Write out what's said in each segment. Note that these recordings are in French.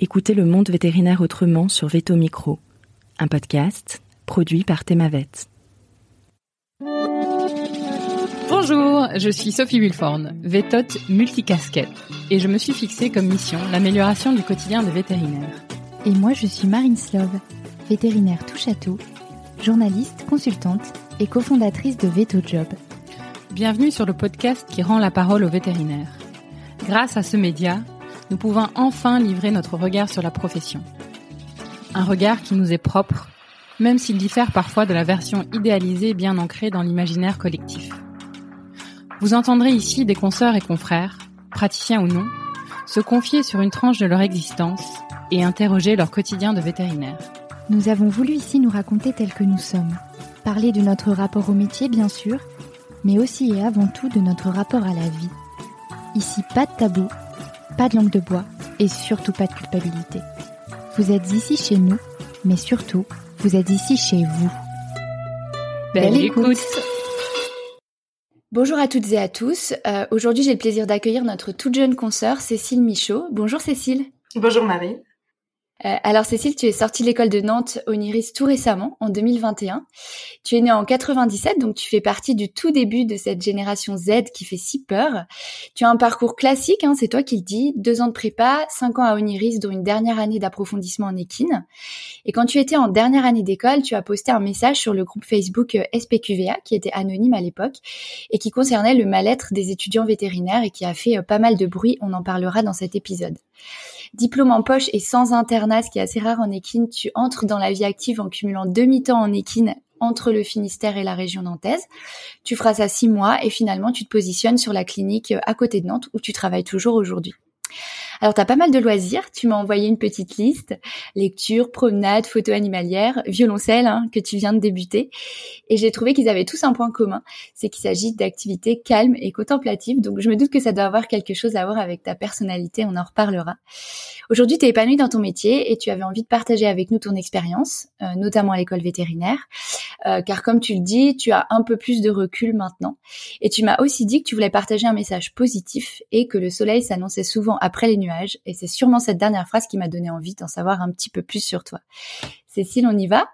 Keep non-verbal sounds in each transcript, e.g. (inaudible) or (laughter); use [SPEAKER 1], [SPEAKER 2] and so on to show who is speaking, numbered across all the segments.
[SPEAKER 1] Écoutez le monde vétérinaire autrement sur Veto Micro, un podcast produit par Thémavet.
[SPEAKER 2] Bonjour, je suis Sophie Wilforn, vétote multicasquette, et je me suis fixée comme mission l'amélioration du quotidien des vétérinaires.
[SPEAKER 3] Et moi, je suis Marine Slove, vétérinaire tout, journaliste, consultante et cofondatrice de Veto Job.
[SPEAKER 2] Bienvenue sur le podcast qui rend la parole aux vétérinaires. Grâce à ce média, nous pouvons enfin livrer notre regard sur la profession. Un regard qui nous est propre, même s'il diffère parfois de la version idéalisée bien ancrée dans l'imaginaire collectif. Vous entendrez ici des consoeurs et confrères, praticiens ou non, se confier sur une tranche de leur existence et interroger leur quotidien de vétérinaire.
[SPEAKER 3] Nous avons voulu ici nous raconter tels que nous sommes, parler de notre rapport au métier bien sûr, mais aussi et avant tout de notre rapport à la vie. Ici, pas de tabou, pas de langue de bois et surtout pas de culpabilité. Vous êtes ici chez nous, mais surtout, vous êtes ici chez vous.
[SPEAKER 2] Belle, écoute.
[SPEAKER 3] Bonjour à toutes et à tous. Euh, Aujourd'hui, j'ai le plaisir d'accueillir notre toute jeune consoeur Cécile Michaud. Bonjour Cécile.
[SPEAKER 4] Bonjour Marie.
[SPEAKER 3] Euh, alors Cécile, tu es sortie de l'école de Nantes Oniris tout récemment, en 2021. Tu es née en 97, donc tu fais partie du tout début de cette génération Z qui fait si peur. Tu as un parcours classique, hein, c'est toi qui le dis, deux ans de prépa, cinq ans à Oniris, dont une dernière année d'approfondissement en équine. Et quand tu étais en dernière année d'école, tu as posté un message sur le groupe Facebook euh, SPQVA, qui était anonyme à l'époque, et qui concernait le mal-être des étudiants vétérinaires et qui a fait euh, pas mal de bruit, on en parlera dans cet épisode diplôme en poche et sans internat, ce qui est assez rare en équine, tu entres dans la vie active en cumulant demi-temps en équine entre le Finistère et la région nantaise. Tu feras ça six mois et finalement tu te positionnes sur la clinique à côté de Nantes où tu travailles toujours aujourd'hui. Alors, tu as pas mal de loisirs. Tu m'as envoyé une petite liste. Lecture, promenade, photo animalière, violoncelle, hein, que tu viens de débuter. Et j'ai trouvé qu'ils avaient tous un point commun. C'est qu'il s'agit d'activités calmes et contemplatives. Donc, je me doute que ça doit avoir quelque chose à voir avec ta personnalité. On en reparlera. Aujourd'hui, tu es épanouie dans ton métier et tu avais envie de partager avec nous ton expérience, euh, notamment à l'école vétérinaire. Euh, car comme tu le dis, tu as un peu plus de recul maintenant. Et tu m'as aussi dit que tu voulais partager un message positif et que le soleil s'annonçait souvent après les nuages et c'est sûrement cette dernière phrase qui m'a donné envie d'en savoir un petit peu plus sur toi. Cécile, on y va?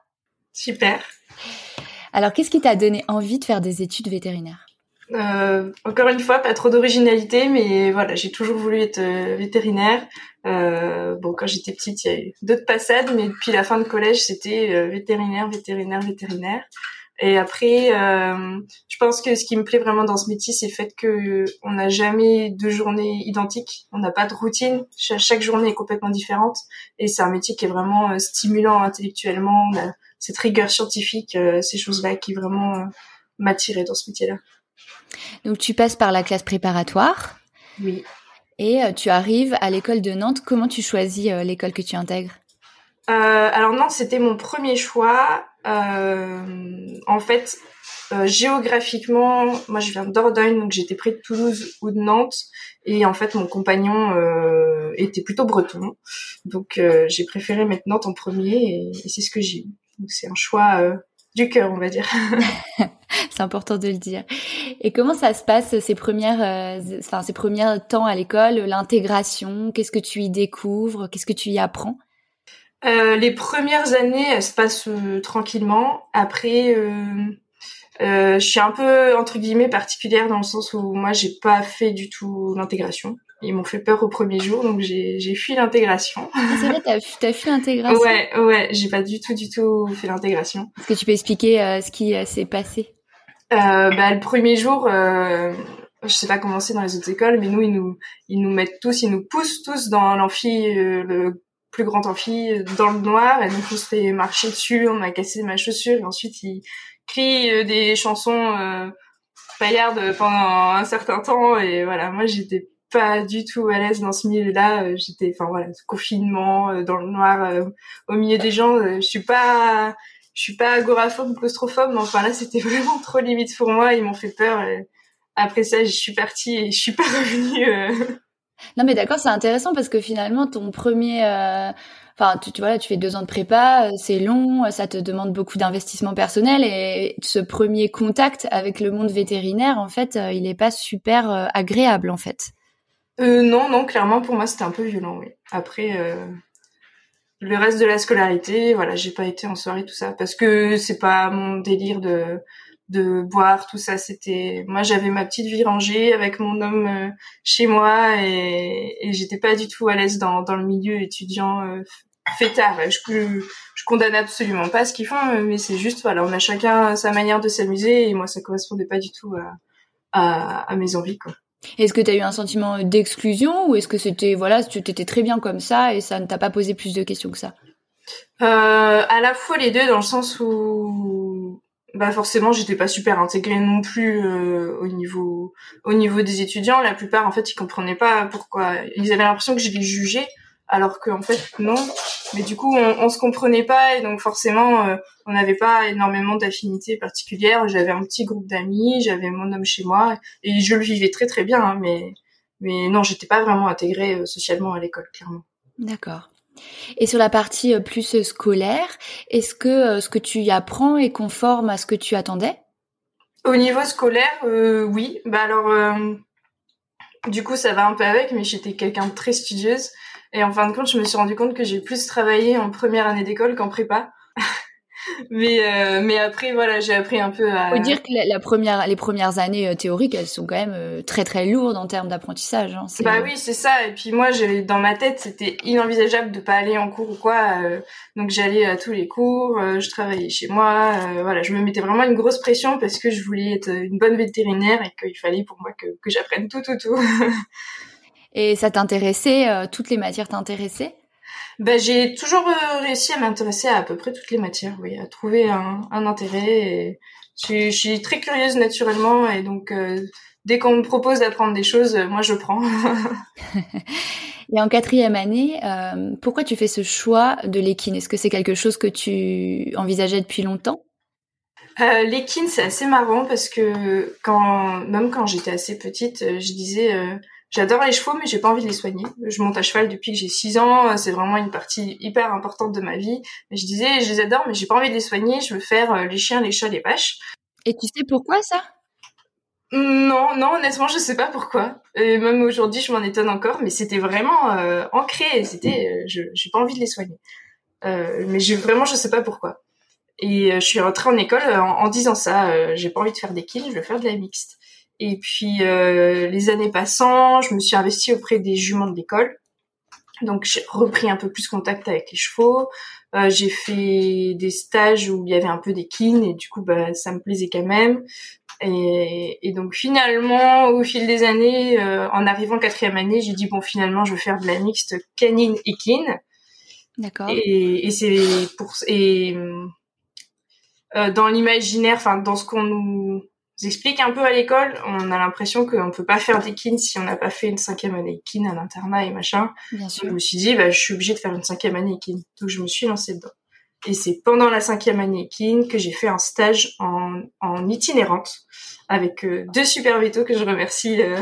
[SPEAKER 4] Super.
[SPEAKER 3] Alors, qu'est-ce qui t'a donné envie de faire des études vétérinaires?
[SPEAKER 4] Euh, encore une fois, pas trop d'originalité, mais voilà, j'ai toujours voulu être euh, vétérinaire. Euh, bon, quand j'étais petite, il y a eu d'autres passades, mais depuis la fin de collège, c'était vétérinaire, vétérinaire, vétérinaire. Et après, euh, je pense que ce qui me plaît vraiment dans ce métier, c'est le fait que on n'a jamais deux journées identiques. On n'a pas de routine. chaque journée est complètement différente. Et c'est un métier qui est vraiment euh, stimulant intellectuellement. On a cette rigueur scientifique, euh, ces choses-là qui vraiment m'attiraient dans ce métier-là.
[SPEAKER 3] Donc tu passes par la classe préparatoire.
[SPEAKER 4] Oui.
[SPEAKER 3] Et tu arrives à l'école de Nantes. Comment tu choisis l'école que tu intègres?
[SPEAKER 4] Alors non, c'était mon premier choix. Euh, en fait, euh, géographiquement, moi je viens de Dordogne, donc j'étais près de Toulouse ou de Nantes. Et en fait, mon compagnon euh, était plutôt breton. Donc j'ai préféré mettre Nantes en premier et, c'est ce que j'ai eu. C'est un choix du cœur, on va dire. (laughs)
[SPEAKER 3] c'est important de le dire. Et comment ça se passe ces premières, ces premiers temps à l'école, l'intégration? Qu'est-ce que tu y découvres? Qu'est-ce que tu y apprends?
[SPEAKER 4] Euh, les premières années, elles se passent euh, tranquillement. Après, euh, euh, je suis un peu entre guillemets particulière dans le sens où moi, j'ai pas fait du tout l'intégration. Ils m'ont fait peur au premier jour, donc j'ai fui l'intégration.
[SPEAKER 3] Ah, c'est vrai, t'as as fui l'intégration?
[SPEAKER 4] Ouais, ouais, j'ai pas du tout, du tout fait l'intégration.
[SPEAKER 3] Est-ce que tu peux expliquer euh, ce qui s'est passé?
[SPEAKER 4] Bah, le premier jour, je sais pas comment c'est dans les autres écoles, mais nous, ils nous, ils nous mettent tous, ils nous poussent tous dans l'amphi, le plus grand amphi dans le noir et donc on se fait marcher dessus, on a cassé ma chaussure et ensuite il crie euh, des chansons euh, paillardes pendant un certain temps et voilà. Moi j'étais pas du tout à l'aise dans ce milieu-là euh, j'étais enfin voilà confinement euh, dans le noir au milieu des gens je suis pas je suis pas agoraphobe claustrophobe mais enfin là c'était (laughs) vraiment trop limite pour moi ils m'ont fait peur et après ça je suis partie et je suis pas revenue
[SPEAKER 3] non, mais d'accord, c'est intéressant parce que finalement, ton premier, euh, enfin, tu, vois, tu fais deux ans de prépa, euh, c'est long, ça te demande beaucoup d'investissement personnel et ce premier contact avec le monde vétérinaire, en fait, euh, il est pas super agréable, en fait.
[SPEAKER 4] Euh, non, non, clairement, pour moi, c'était un peu violent, oui. Après, le reste de la scolarité, voilà, j'ai pas été en soirée tout ça parce que c'est pas mon délire de de boire tout ça. C'était moi j'avais ma petite vie rangée avec mon homme euh, chez moi et, et j'étais pas du tout à l'aise dans dans le milieu étudiant euh, fêtard. Je, je condamne absolument pas ce qu'ils font, mais c'est juste voilà, on a chacun sa manière de s'amuser et moi ça correspondait pas du tout à à, à mes envies quoi.
[SPEAKER 3] Est-ce que tu as eu un sentiment d'exclusion ou est-ce que c'était voilà, tu étais très bien comme ça et ça ne t'a pas posé plus de questions que ça?
[SPEAKER 4] Euh, À la fois les deux dans le sens où bah forcément j'étais pas super intégrée non plus euh, au niveau au niveau des étudiants. La plupart en fait ils comprenaient pas pourquoi ils avaient l'impression que je les jugeais alors qu'en fait non. Mais du coup, on, on se comprenait pas et donc forcément, euh, on n'avait pas énormément d'affinités particulières. J'avais un petit groupe d'amis, j'avais mon homme chez moi et je le vivais très très bien. Hein, mais mais non, j'étais pas vraiment intégrée euh, socialement à l'école, clairement.
[SPEAKER 3] D'accord. Et sur la partie euh, plus scolaire, est-ce que ce que tu y apprends est conforme à ce que tu attendais?
[SPEAKER 4] Au niveau scolaire, oui. Bah alors, du coup, ça va un peu avec, mais j'étais quelqu'un de très studieuse. Et en fin de compte, je me suis rendu compte que j'ai plus travaillé en première année d'école qu'en prépa. (laughs) mais euh, mais après voilà, j'ai appris un peu à.
[SPEAKER 3] Faut dire que la, première, les premières années euh, théoriques, elles sont quand même euh, très très lourdes en termes d'apprentissage. Hein,
[SPEAKER 4] bah oui, c'est ça. Et puis moi, j'avais dans ma tête, c'était inenvisageable de pas aller en cours ou quoi. donc j'allais à tous les cours, je travaillais chez moi. voilà, je me mettais vraiment une grosse pression parce que je voulais être une bonne vétérinaire et qu'il fallait pour moi que que j'apprenne tout tout tout. (laughs)
[SPEAKER 3] Et ça t'intéressait Toutes les matières t'intéressaient?
[SPEAKER 4] Bah, j'ai toujours euh, réussi à m'intéresser à à peu près toutes les matières, oui, à trouver un, un intérêt. Et je, suis, très curieuse naturellement et donc euh, dès qu'on me propose d'apprendre des choses, moi je prends. (laughs)
[SPEAKER 3] et en quatrième année, pourquoi tu fais ce choix de l'équine? Est-ce que c'est quelque chose que tu envisageais depuis longtemps?
[SPEAKER 4] Euh, L'équine, c'est assez marrant parce que quand, même quand j'étais assez petite, je disais J'adore les chevaux, mais j'ai pas envie de les soigner. Je monte à cheval depuis que j'ai 6 ans. C'est vraiment une partie hyper importante de ma vie. Mais je disais, je les adore, mais j'ai pas envie de les soigner. Je veux faire euh, les chiens, les chats, les vaches.
[SPEAKER 3] Et tu sais pourquoi ça?
[SPEAKER 4] Non, non, honnêtement, je sais pas pourquoi. Et même aujourd'hui, je m'en étonne encore, mais c'était vraiment euh, ancré. C'était, euh, je, j'ai pas envie de les soigner. Euh, mais je, vraiment, je sais pas pourquoi. Et je suis rentrée en école en, en disant ça. j'ai pas envie de faire des kills, je veux faire de la mixte. Et puis euh, les années passant, je me suis investie auprès des juments de l'école. Donc j'ai repris un peu plus contact avec les chevaux. Euh, j'ai fait des stages où il y avait un peu d'équine et du coup bah ça me plaisait quand même. Et, et donc finalement au fil des années, euh, en arrivant en quatrième année, j'ai dit bon finalement je vais faire de la mixte canine équine.
[SPEAKER 3] D'accord.
[SPEAKER 4] Et, et c'est pour et euh, dans l'imaginaire, enfin dans ce qu'on nous explique un peu à l'école. On a l'impression qu'on peut pas faire des kin si on n'a pas fait une cinquième année kin à l'internat et machin.
[SPEAKER 3] Bien sûr.
[SPEAKER 4] je me suis dit, bah, je suis obligée de faire une cinquième année kin. Donc je me suis lancée dedans. Et c'est pendant la cinquième année kin que j'ai fait un stage en, en itinérante avec euh, deux super vétos que je remercie. Euh...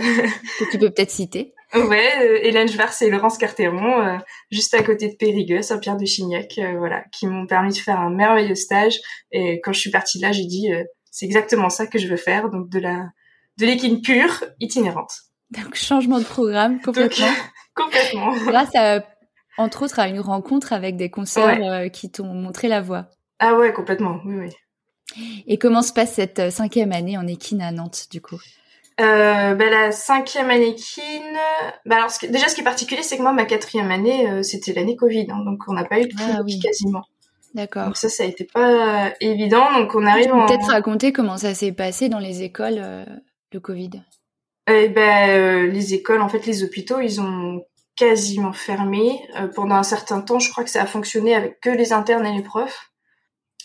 [SPEAKER 3] que tu peux peut-être citer. (laughs)
[SPEAKER 4] Ouais, euh, Hélène Jvars et Laurence Carteron, juste à côté de Périgueux, Saint-Pierre de Chignac, voilà, qui m'ont permis de faire un merveilleux stage. Et quand je suis partie là, j'ai dit, c'est exactement ça que je veux faire, donc de la de l'équine pure, itinérante.
[SPEAKER 3] Donc changement de programme complètement. (laughs)
[SPEAKER 4] complètement.
[SPEAKER 3] Grâce à, entre autres, à une rencontre avec des concerts euh, qui t'ont montré la voie.
[SPEAKER 4] Ah ouais, complètement, oui, oui.
[SPEAKER 3] Et comment se passe cette euh, cinquième année en équine à Nantes, du coup?
[SPEAKER 4] Euh, ben, la cinquième année équine. Ben, alors, déjà, ce qui est particulier, c'est que moi, ma quatrième année, euh, c'était l'année Covid, hein, donc on n'a pas eu de ah, oui. quasiment.
[SPEAKER 3] D'accord.
[SPEAKER 4] Donc ça, ça a été pas évident. Donc on arrive.
[SPEAKER 3] en... Peut-être raconter comment ça s'est passé dans les écoles euh, le Covid?
[SPEAKER 4] Eh ben euh, les écoles, en fait, les hôpitaux, ils ont quasiment fermé euh, pendant un certain temps. Je crois que ça a fonctionné avec que les internes et les profs.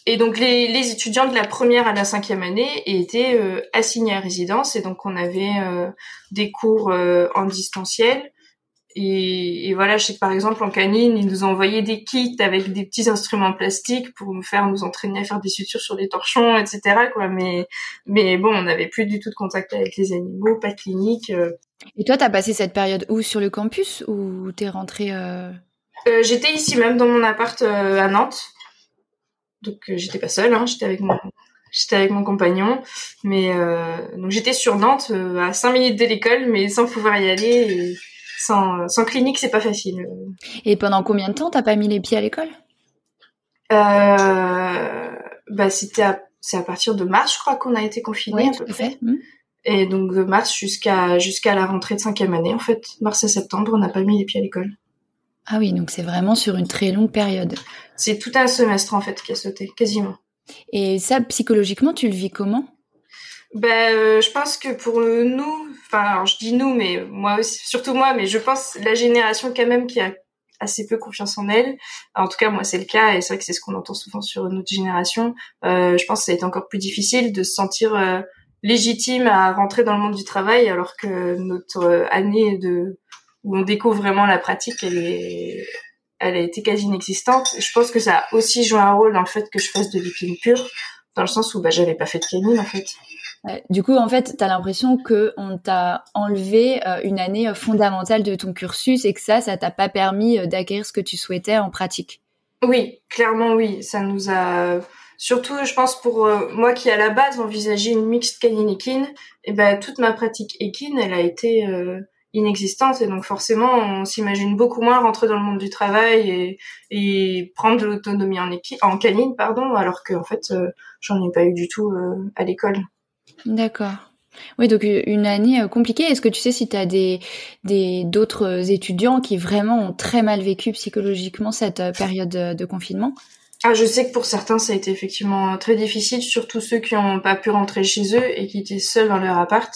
[SPEAKER 4] Et donc les, les étudiants de la première à la cinquième année étaient euh, assignés à résidence et donc on avait des cours en distanciel et, et, voilà, je sais que par exemple en canine, ils nous ont envoyé des kits avec des petits instruments plastiques pour nous faire nous entraîner à faire des sutures sur des torchons, etc. Quoi. Mais mais bon, on n'avait plus du tout de contact avec les animaux, pas clinique. Euh.
[SPEAKER 3] Et toi, t'as passé cette période où? Sur le campus? Ou t'es rentrée euh...
[SPEAKER 4] Euh, J'étais ici même dans mon appart à Nantes, donc j'étais pas seule, hein, j'étais avec mon j'étais avec mon compagnon, mais donc j'étais sur Nantes à 5 minutes de l'école, mais sans pouvoir y aller. Sans, sans clinique, c'est pas facile.
[SPEAKER 3] Et pendant combien de temps t'as pas mis les pieds à l'école?
[SPEAKER 4] Euh, Bah, c'était à, c'est à partir de mars, je crois qu'on a été confinés.
[SPEAKER 3] Oui, tout à fait. Mmh.
[SPEAKER 4] Et donc de mars jusqu'à jusqu'à la rentrée de cinquième année, en fait, mars à septembre, on n'a pas mis les pieds à l'école.
[SPEAKER 3] Ah oui, donc c'est vraiment sur une très longue période.
[SPEAKER 4] C'est tout un semestre en fait qui a sauté, quasiment.
[SPEAKER 3] Et ça, psychologiquement, tu le vis comment?
[SPEAKER 4] Ben, euh, je pense que pour nous, enfin, je dis nous, mais moi aussi, surtout moi, mais je pense la génération quand même qui a assez peu confiance en elle. En tout cas, moi, c'est le cas, et c'est vrai que c'est ce qu'on entend souvent sur notre génération. Euh, je pense que ça a été encore plus difficile de se sentir euh, légitime à rentrer dans le monde du travail, alors que notre euh, année de où on découvre vraiment la pratique, elle est, elle a été quasi inexistante. je pense que ça a aussi joué un rôle dans le fait que je fasse de l'hypnose pure, dans le sens où bah j'avais pas fait de canine en fait.
[SPEAKER 3] Du coup, en fait, tu as l'impression que on t'a enlevé euh, une année euh, fondamentale de ton cursus et que ça, ça t'a pas permis d'acquérir ce que tu souhaitais en pratique.
[SPEAKER 4] Oui, clairement oui. Ça nous a surtout, je pense, pour moi qui à la base envisageais une mixte canine équine, et eh ben toute ma pratique équine, elle a été inexistante et donc forcément on s'imagine beaucoup moins rentrer dans le monde du travail et, prendre de l'autonomie en, en canine pardon alors que en fait euh, j'en ai pas eu du tout euh, à l'école.
[SPEAKER 3] D'accord. Oui, donc une année euh, compliquée. Est-ce que tu sais si tu as des des d'autres étudiants qui vraiment ont très mal vécu psychologiquement cette période de confinement?
[SPEAKER 4] Ah, je sais que pour certains, ça a été effectivement très difficile, surtout ceux qui n'ont pas pu rentrer chez eux et qui étaient seuls dans leur appart.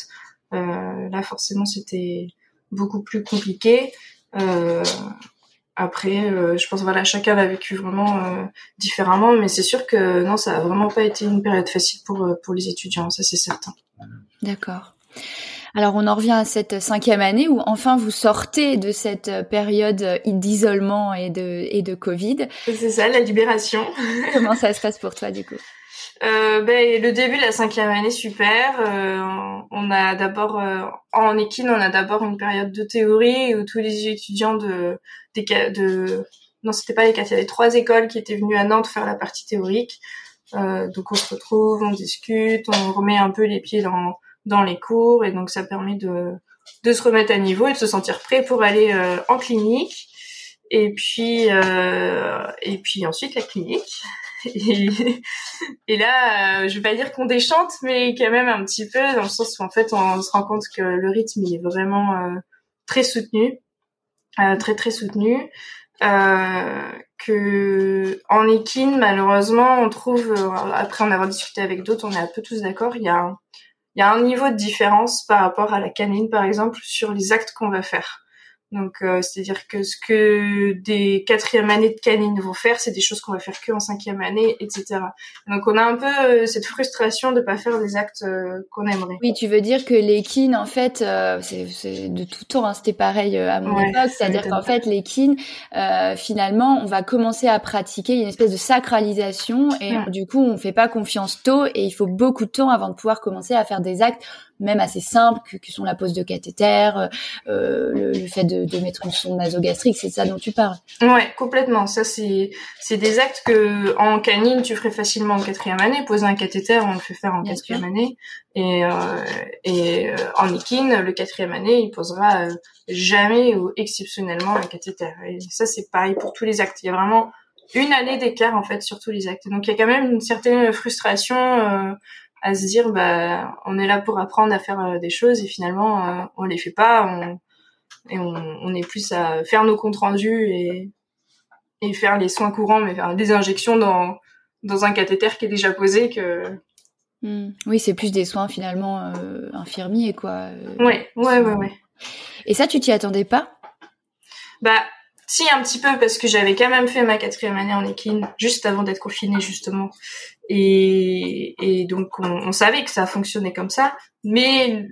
[SPEAKER 4] Euh, là, forcément, c'était beaucoup plus compliqué. Euh, après, euh, je pense voilà, chacun l'a vécu vraiment euh, différemment, mais c'est sûr que non, ça a vraiment pas été une période facile pour pour les étudiants, ça c'est certain.
[SPEAKER 3] D'accord. Alors on en revient à cette cinquième année où enfin vous sortez de cette période d'isolement et de et de Covid.
[SPEAKER 4] C'est ça, la libération.
[SPEAKER 3] Comment ça se passe pour toi du coup?
[SPEAKER 4] Euh, ben, le début de la cinquième année, super. Euh, on a d'abord, euh, en équine, on a d'abord une période de théorie où tous les étudiants de, des, de non, c'était pas les quatre, il y avait trois écoles qui étaient venues à Nantes faire la partie théorique. Euh, donc on se retrouve, on discute, on remet un peu les pieds dans, dans les cours et donc ça permet de, de se remettre à niveau et de se sentir prêt pour aller euh, en clinique. Et puis, et puis ensuite la clinique. (laughs) Et, là, euh, je vais pas dire qu'on déchante, mais quand même un petit peu, dans le sens où en fait, on, se rend compte que le rythme il est vraiment euh, très soutenu, euh, très très soutenu. que en équine, malheureusement, on trouve, après en avoir discuté avec d'autres, on est un peu tous d'accord, il y a il y a un niveau de différence par rapport à la canine, par exemple, sur les actes qu'on va faire. Donc, euh, c'est-à-dire que ce que des quatrième années de canine vont faire, c'est des choses qu'on va faire que en cinquième année, etc. Donc, on a un peu euh, cette frustration de pas faire des actes euh, qu'on aimerait.
[SPEAKER 3] Oui, tu veux dire que les kin, en fait, c'est de tout temps, hein, c'était pareil à mon époque, c'est-à-dire qu'en fait, les kin, finalement, on va commencer à pratiquer, il y a une espèce de sacralisation, et du coup, on fait pas confiance tôt, et il faut beaucoup de temps avant de pouvoir commencer à faire des actes même assez simples, que, sont la pose de cathéter, euh, le, le, fait de, de, mettre une sonde nasogastrique, c'est ça dont tu parles.
[SPEAKER 4] Ouais, complètement. Ça, c'est c'est des actes que en canine tu ferais facilement en quatrième année. Poser un cathéter, on le fait faire en quatrième année, et euh, et euh, en équine, le quatrième année, il posera euh, jamais ou exceptionnellement un cathéter. Et ça, c'est pareil pour tous les actes. Il y a vraiment une année d'écart en fait sur tous les actes. Donc il y a quand même une certaine frustration euh, à se dire bah on est là pour apprendre à faire euh, des choses et finalement euh, on les fait pas on, et on, on, est plus à faire nos comptes rendus et et faire les soins courants mais faire des injections dans dans un cathéter qui est déjà posé que
[SPEAKER 3] hmm. oui c'est plus des soins finalement euh, infirmiers quoi
[SPEAKER 4] ouais ouais ouais ouais.
[SPEAKER 3] Et ça tu t'y attendais pas?
[SPEAKER 4] Bah si, un petit peu, parce que j'avais quand même fait ma quatrième année en équine, juste avant d'être confinée, justement. Et, et donc, on, on, savait que ça fonctionnait comme ça. Mais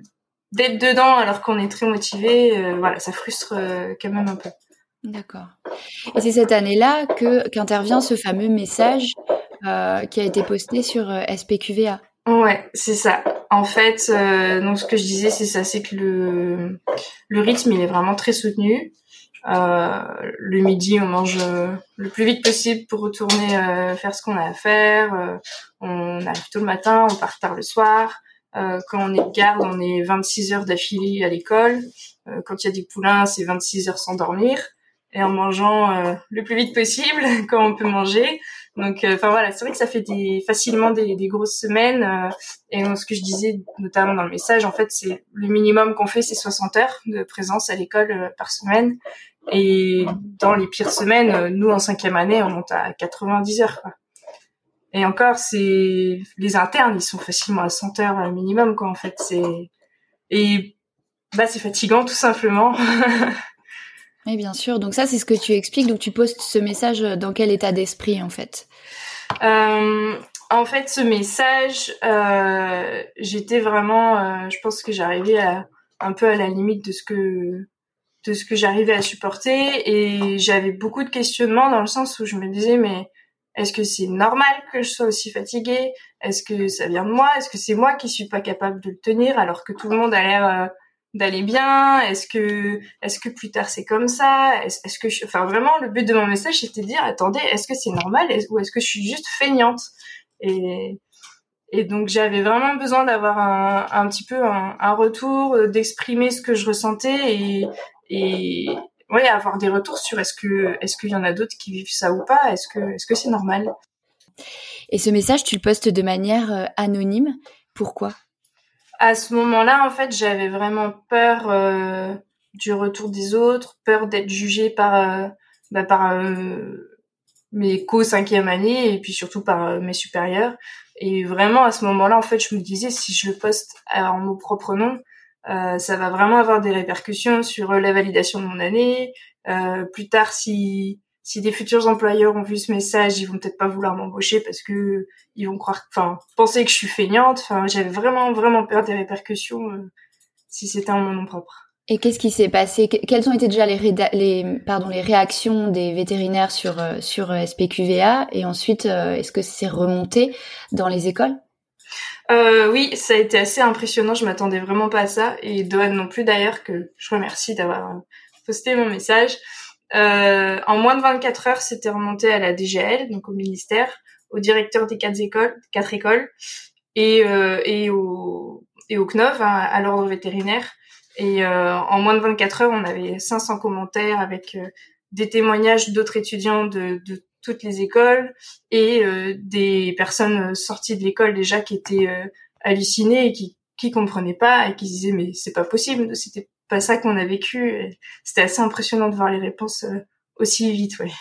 [SPEAKER 4] d'être dedans alors qu'on est très motivé, euh, voilà, ça frustre euh, quand même un peu.
[SPEAKER 3] D'accord. Et c'est cette année-là que qu'intervient ce fameux message euh, qui a été posté sur SPQVA.
[SPEAKER 4] Ouais, c'est ça. En fait, donc ce que je disais, c'est ça, c'est que le le rythme, il est vraiment très soutenu. Euh, le midi, on mange euh, le plus vite possible pour retourner euh, faire ce qu'on a à faire. on arrive tôt le matin, on part tard le soir. Euh, quand on est garde, on est 26 heures d'affilée à l'école. Euh, quand il y a des poulains, c'est 26 heures sans dormir et en mangeant euh, le plus vite possible (laughs) quand on peut manger. Donc, enfin voilà, c'est vrai que ça fait des, facilement des, des grosses semaines. et ce que je disais notamment dans le message, en fait, c'est le minimum qu'on fait, c'est 60 heures de présence à l'école par semaine. Et dans les pires semaines, nous en cinquième année, on monte à 90 heures. Quoi. Et encore, c'est les internes, ils sont facilement à 100 heures minimum, quoi. En fait, c'est et bah c'est fatigant tout simplement. (laughs)
[SPEAKER 3] oui, bien sûr. Donc ça, c'est ce que tu expliques. Donc tu postes ce message dans quel état d'esprit, en fait?
[SPEAKER 4] Euh, En fait, ce message, euh, j'étais vraiment, euh, je pense que j'arrivais un peu à la limite de ce que de ce que j'arrivais à supporter et j'avais beaucoup de questionnements dans le sens où je me disais mais est-ce que c'est normal que je sois aussi fatiguée? Est-ce que ça vient de moi? Est-ce que c'est moi qui suis pas capable de le tenir alors que tout le monde a l'air euh, d'aller bien? Est-ce que est-ce que plus tard c'est comme ça? Est-ce que je... enfin vraiment le but de mon message c'était de dire attendez est-ce que c'est normal? Ou est-ce que je suis juste feignante? Et et donc j'avais vraiment besoin d'avoir un, un petit peu un, un retour, euh, d'exprimer ce que je ressentais et, et, ouais, avoir des retours sur est-ce que est-ce qu'il y en a d'autres qui vivent ça ou pas Est-ce que est-ce que c'est normal?
[SPEAKER 3] Et ce message, tu le postes de manière euh, anonyme. Pourquoi?
[SPEAKER 4] À ce moment-là, en fait, j'avais vraiment peur euh, du retour des autres, peur d'être jugée par euh, bah, par mes co cinquième année et puis surtout par mes supérieurs. Et vraiment à ce moment-là, en fait, je me disais si je le poste en mon propre nom, euh, ça va vraiment avoir des répercussions sur euh, la validation de mon année. Euh, plus tard, si si des futurs employeurs ont vu ce message, ils vont peut-être pas vouloir m'embaucher parce que ils vont croire, enfin, penser que je suis feignante. Enfin, j'avais vraiment vraiment peur des répercussions euh, si c'était en mon nom propre.
[SPEAKER 3] Et qu'est-ce qui s'est passé? Quelles ont été déjà les, les, pardon, les réactions des vétérinaires sur, sur SPQVA Et ensuite, est-ce que c'est remonté dans les écoles?
[SPEAKER 4] Euh, oui, ça a été assez impressionnant. Je m'attendais vraiment pas à ça. Et Doane non plus d'ailleurs, que je remercie d'avoir euh, posté mon message. Euh, en moins de 24 heures, c'était remonté à la DGL, donc au ministère, au directeur des quatre écoles, quatre écoles, et, euh, et au et au CNOV, hein, à, l'ordre vétérinaire. Et euh, en moins de 24 heures, on avait 500 commentaires avec euh, des témoignages d'autres étudiants de, de toutes les écoles et euh, des personnes sorties de l'école déjà qui étaient euh, hallucinées et qui qui comprenaient pas et qui disaient mais c'est pas possible, c'était pas ça qu'on a vécu. C'était assez impressionnant de voir les réponses euh, aussi vite, ouais.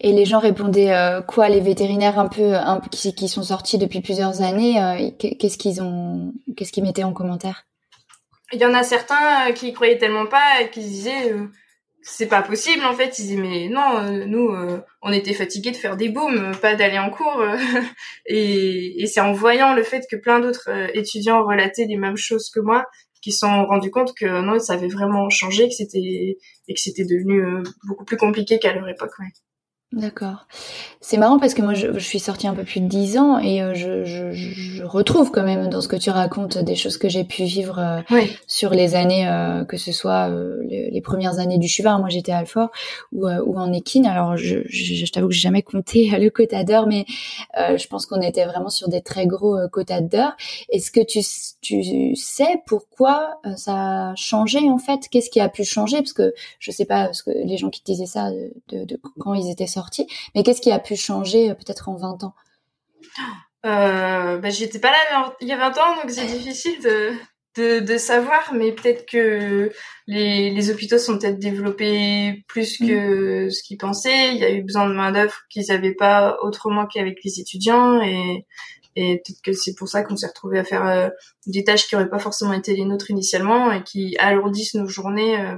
[SPEAKER 3] Et les gens répondaient quoi Les vétérinaires un peu, un, qui, qui sont sortis depuis plusieurs années, qu'est-ce qu'ils ont, qu'est-ce qu'ils mettaient en commentaire?
[SPEAKER 4] Il y en a certains qui croyaient tellement pas et qui disaient c'est pas possible en fait ils disaient mais non euh, nous euh, on était fatigués de faire des booms pas d'aller en cours (laughs) et, c'est en voyant le fait que plein d'autres euh, étudiants relataient les mêmes choses que moi se sont rendus compte que non ça avait vraiment changé que c'était et que c'était devenu beaucoup plus compliqué qu'à leur époque ouais.
[SPEAKER 3] D'accord. C'est marrant parce que moi, je, je, suis sortie un peu plus de dix ans et euh, je, je, je, retrouve quand même dans ce que tu racontes des choses que j'ai pu vivre euh, sur les années, euh, que ce soit les, les, premières années du Chuva. Moi, j'étais à Alfort ou, ou en équine. Alors, je, t'avoue que j'ai jamais compté le quota d'heure, mais je pense qu'on était vraiment sur des très gros quotas d'heures. Est-ce que tu, tu sais pourquoi ça a changé en fait? Qu'est-ce qui a pu changer? Parce que je sais pas, parce que les gens qui disaient ça de, de quand ils étaient sortis mais qu'est-ce qui a pu changer euh, peut-être en 20 ans?
[SPEAKER 4] Euh, bah, J'étais pas là il y a 20 ans, donc c'est difficile de, de, de, savoir, mais peut-être que les, les hôpitaux sont peut-être développés plus que mm. ce qu'ils pensaient. Il y a eu besoin de main-d'œuvre qu'ils n'avaient pas autrement qu'avec les étudiants et, et peut-être que c'est pour ça qu'on s'est retrouvé à faire euh, des tâches qui n'auraient pas forcément été les nôtres initialement et qui alourdissent nos journées euh,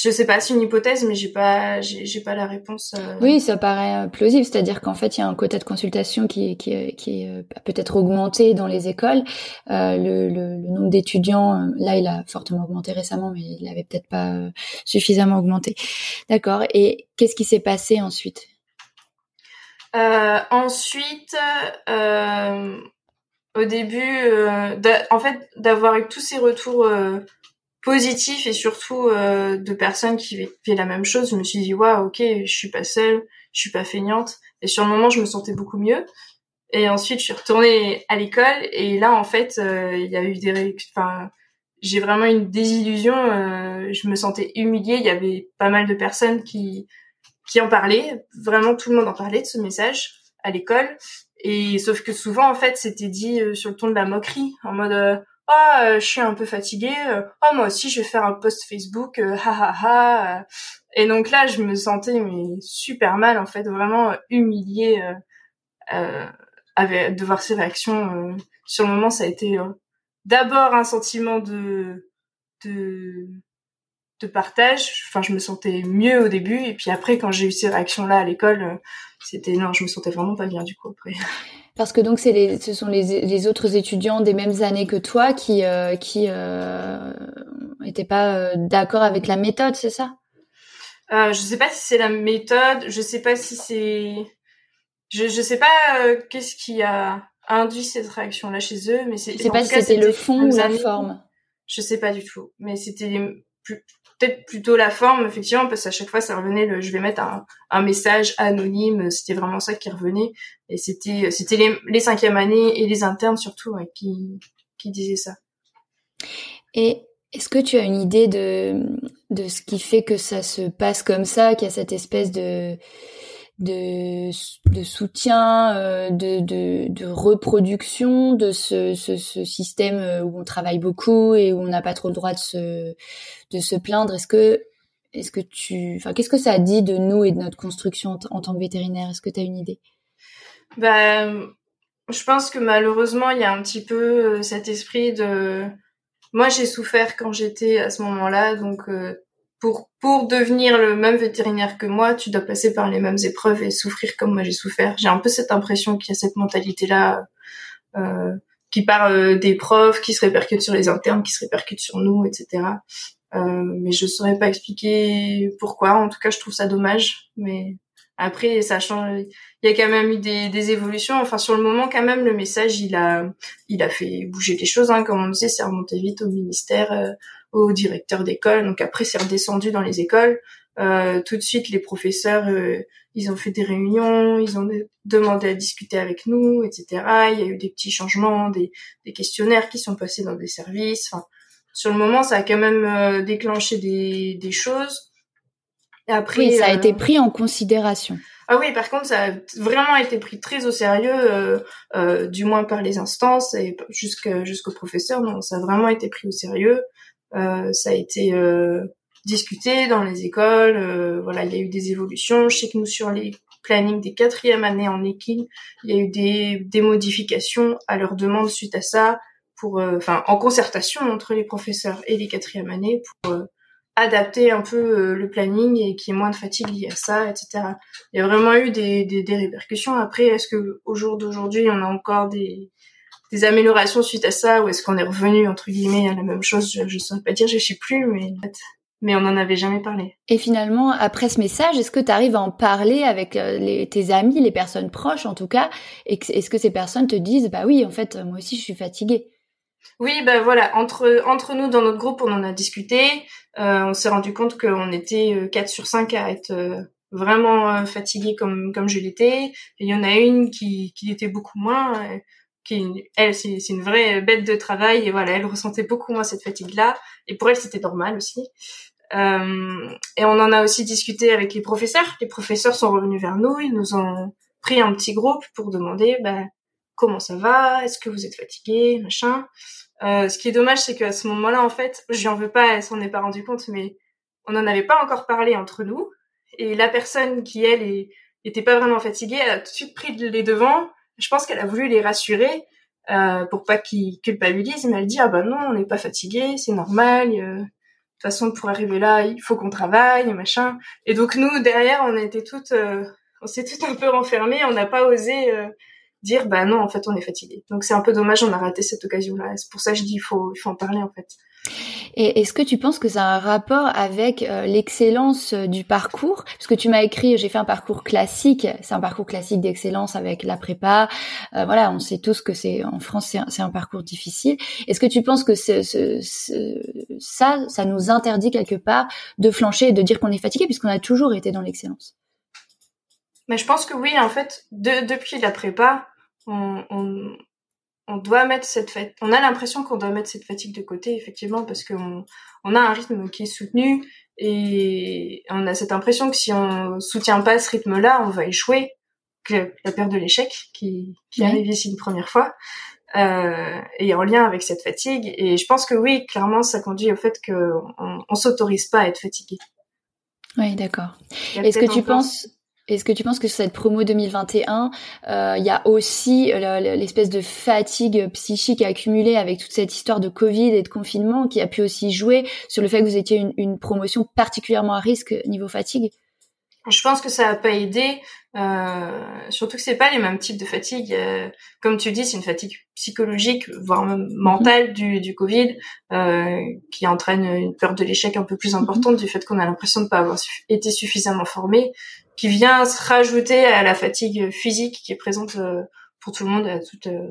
[SPEAKER 4] je sais pas, c'est une hypothèse, mais j'ai pas, j'ai pas la réponse. Euh.
[SPEAKER 3] Oui, ça paraît euh, plausible, c'est-à-dire qu'en fait, il y a un quota de consultation qui, qui, qui est euh, peut-être augmenté dans les écoles. Euh, le, le, le, nombre d'étudiants, là, il a fortement augmenté récemment, mais il avait peut-être pas suffisamment augmenté. D'accord. Et qu'est-ce qui s'est passé ensuite?
[SPEAKER 4] Euh, Ensuite, au début, en fait, d'avoir eu tous ces retours positif et surtout euh, de personnes qui vivaient la même chose. Je me suis dit waouh, ok, je suis pas seule, je suis pas feignante. Et sur le moment, je me sentais beaucoup mieux. Et ensuite, je suis retournée à l'école et là, en fait, euh, il y a eu des, enfin, j'ai vraiment une désillusion. Euh, je me sentais humiliée. Il y avait pas mal de personnes qui qui en parlaient. Vraiment, tout le monde en parlait de ce message à l'école. Et sauf que souvent, en fait, c'était dit euh, sur le ton de la moquerie, en mode oh je suis un peu fatiguée oh moi aussi je vais faire un post Facebook ha ha ha et donc là je me sentais mais super mal en fait vraiment humiliée euh, de voir ces réactions. Euh, sur le moment, ça a été euh, d'abord un sentiment de, de de partage. Enfin, je me sentais mieux au début, et puis après, quand j'ai eu ces réactions-là à l'école, euh, c'était non, je me sentais vraiment pas bien du coup après.
[SPEAKER 3] Parce que donc c'est les, ce sont les, les autres étudiants des mêmes années que toi qui euh, qui euh, étaient pas d'accord avec la méthode, c'est ça?
[SPEAKER 4] Euh, Je sais pas si c'est la méthode, je sais pas si c'est je je sais pas euh, qu'est-ce qui a induit cette réaction là chez eux, mais c'est.
[SPEAKER 3] Je sais pas si c'était le fond ou la forme.
[SPEAKER 4] Je sais pas du tout, mais c'était peut-être plutôt la forme effectivement parce qu'à chaque fois ça revenait le je vais mettre un, un message anonyme c'était vraiment ça qui revenait. Et c'était c'était les, les cinquièmes années et les internes surtout qui qui disaient ça.
[SPEAKER 3] Et est-ce que tu as une idée de de ce qui fait que ça se passe comme ça qu'il y a cette espèce de de, de soutien, euh, de, de, de, reproduction de ce, ce, ce, système euh, où on travaille beaucoup et où on n'a pas trop le droit de se, de se plaindre. Est-ce que, est-ce que tu, enfin, qu'est-ce que ça dit de nous et de notre construction en, tant que vétérinaire? Est-ce que tu as une idée?
[SPEAKER 4] Ben, je pense que malheureusement, il y a un petit peu euh, cet esprit de, moi, j'ai souffert quand j'étais à ce moment-là, donc pour pour devenir le même vétérinaire que moi, tu dois passer par les mêmes épreuves et souffrir comme moi j'ai souffert. J'ai un peu cette impression qu'il y a cette mentalité là euh, qui part euh, des profs, qui se répercute sur les internes, qui se répercute sur nous, etc. Euh, mais je saurais pas expliquer pourquoi. En tout cas, je trouve ça dommage. Mais après, ça change. Il y a quand même eu des, des, évolutions. Enfin, sur le moment, quand même, le message, il a, il a fait bouger les choses. Hein. Comme on disait, c'est remonté vite au ministère. Euh, au directeur d'école. Donc après, c'est redescendu dans les écoles. Euh, tout de suite, les professeurs, euh, ils ont fait des réunions, ils ont demandé à discuter avec nous, etc. Il y a eu des petits changements, des, des questionnaires qui sont passés dans des services. Enfin, sur le moment, ça a quand même euh, déclenché des, des choses.
[SPEAKER 3] Et après, oui, ça a été pris en considération.
[SPEAKER 4] Ah oui, par contre, ça a vraiment été pris très au sérieux, du moins par les instances et jusqu'au professeur. Non, ça a vraiment été pris au sérieux. Euh, ça a été euh, discuté dans les écoles. Euh, voilà, il y a eu des évolutions. Je sais que nous sur les plannings des quatrièmes années en équine, il y a eu des, des modifications à leur demande suite à ça, pour, enfin, en concertation entre les professeurs et les quatrièmes années pour adapter un peu le planning et qu'il y ait moins de fatigue liée à ça, etc. Il y a vraiment eu des, des, des répercussions. Après, est-ce que au jour d'aujourd'hui, on a encore des, des améliorations suite à ça ou est-ce qu'on est revenu entre guillemets à la même chose je, ne saurais pas dire je sais plus mais mais on n'en avait jamais parlé.
[SPEAKER 3] Et finalement, après ce message, est-ce que tu arrives à en parler avec euh, les, tes amis, les personnes proches en tout cas Et est-ce que ces personnes te disent, bah oui, en fait, moi aussi, je suis fatiguée?
[SPEAKER 4] Oui, bah voilà, entre, entre nous, dans notre groupe, on en a discuté. Euh, on s'est rendu compte qu'on était 4 euh, sur 5 à être euh, vraiment fatigués comme, comme je l'étais. Et il y en a une qui, qui l'était beaucoup moins qui elle c'est une vraie bête de travail et voilà elle ressentait beaucoup moins cette fatigue là et pour elle c'était normal aussi. Euh, et on en a aussi discuté avec les professeurs. Les professeurs sont revenus vers nous. Ils nous ont pris un petit groupe pour demander bah, comment ça va? Est-ce que vous êtes fatigué? Machin. Euh, ce qui est dommage c'est qu'à ce moment-là en fait je en veux pas elle s'en est pas rendu compte mais on n'en avait pas encore parlé entre nous. Et la personne qui elle est, était pas vraiment fatiguée a tout de suite pris les devants je pense qu'elle a voulu les rassurer euh, pour pas qu'ils culpabilisent, mais elle dit ah ben non, on n'est pas fatigué, c'est normal. Euh, de toute façon, pour arriver là, il faut qu'on travaille, machin. Et donc nous derrière, on était toutes, euh, on s'est toutes un peu renfermées, on n'a pas osé euh, dire bah non, en fait, on est fatigué. Donc c'est un peu dommage, on a raté cette occasion-là. C'est pour ça que je dis il faut, il faut en parler en fait.
[SPEAKER 3] Et est-ce que tu penses que ça a un rapport avec euh, l'excellence euh, du parcours? Parce que tu m'as écrit, j'ai fait un parcours classique, c'est un parcours classique d'excellence avec la prépa. Euh, voilà, on sait tous que c'est en France, c'est un, parcours difficile. Est-ce que tu penses que ce, ce, ça, ça nous interdit quelque part de flancher et de dire qu'on est fatigué puisqu'on a toujours été dans l'excellence?
[SPEAKER 4] Mais je pense que oui, en fait, de, depuis la prépa, on, on, on doit mettre cette fatigue, on a l'impression qu'on doit mettre cette fatigue de côté, effectivement, parce qu'on on a un rythme qui est soutenu et on a cette impression que si on soutient pas ce rythme-là, on va échouer. Que la peur de l'échec qui, qui arrive ici une première fois euh, est en lien avec cette fatigue. Et je pense que oui, clairement, ça conduit au fait qu'on on, s'autorise pas à être fatigué.
[SPEAKER 3] Oui, d'accord. Est-ce que tu penses est-ce que tu penses que sur cette promo 2021, euh, il y a aussi l'espèce de fatigue psychique accumulée avec toute cette histoire de Covid et de confinement qui a pu aussi jouer sur le fait que vous étiez une, une promotion particulièrement à risque niveau fatigue?
[SPEAKER 4] Je pense que ça a pas aidé, euh, surtout que c'est pas les mêmes types de fatigue. Euh, comme tu dis, c'est une fatigue psychologique, voire même mentale du, du Covid, euh, qui entraîne une peur de l'échec un peu plus importante du fait qu'on a l'impression de ne pas avoir été suffisamment formé, qui vient se rajouter à la fatigue physique qui est présente euh, pour tout le monde, à toute, euh,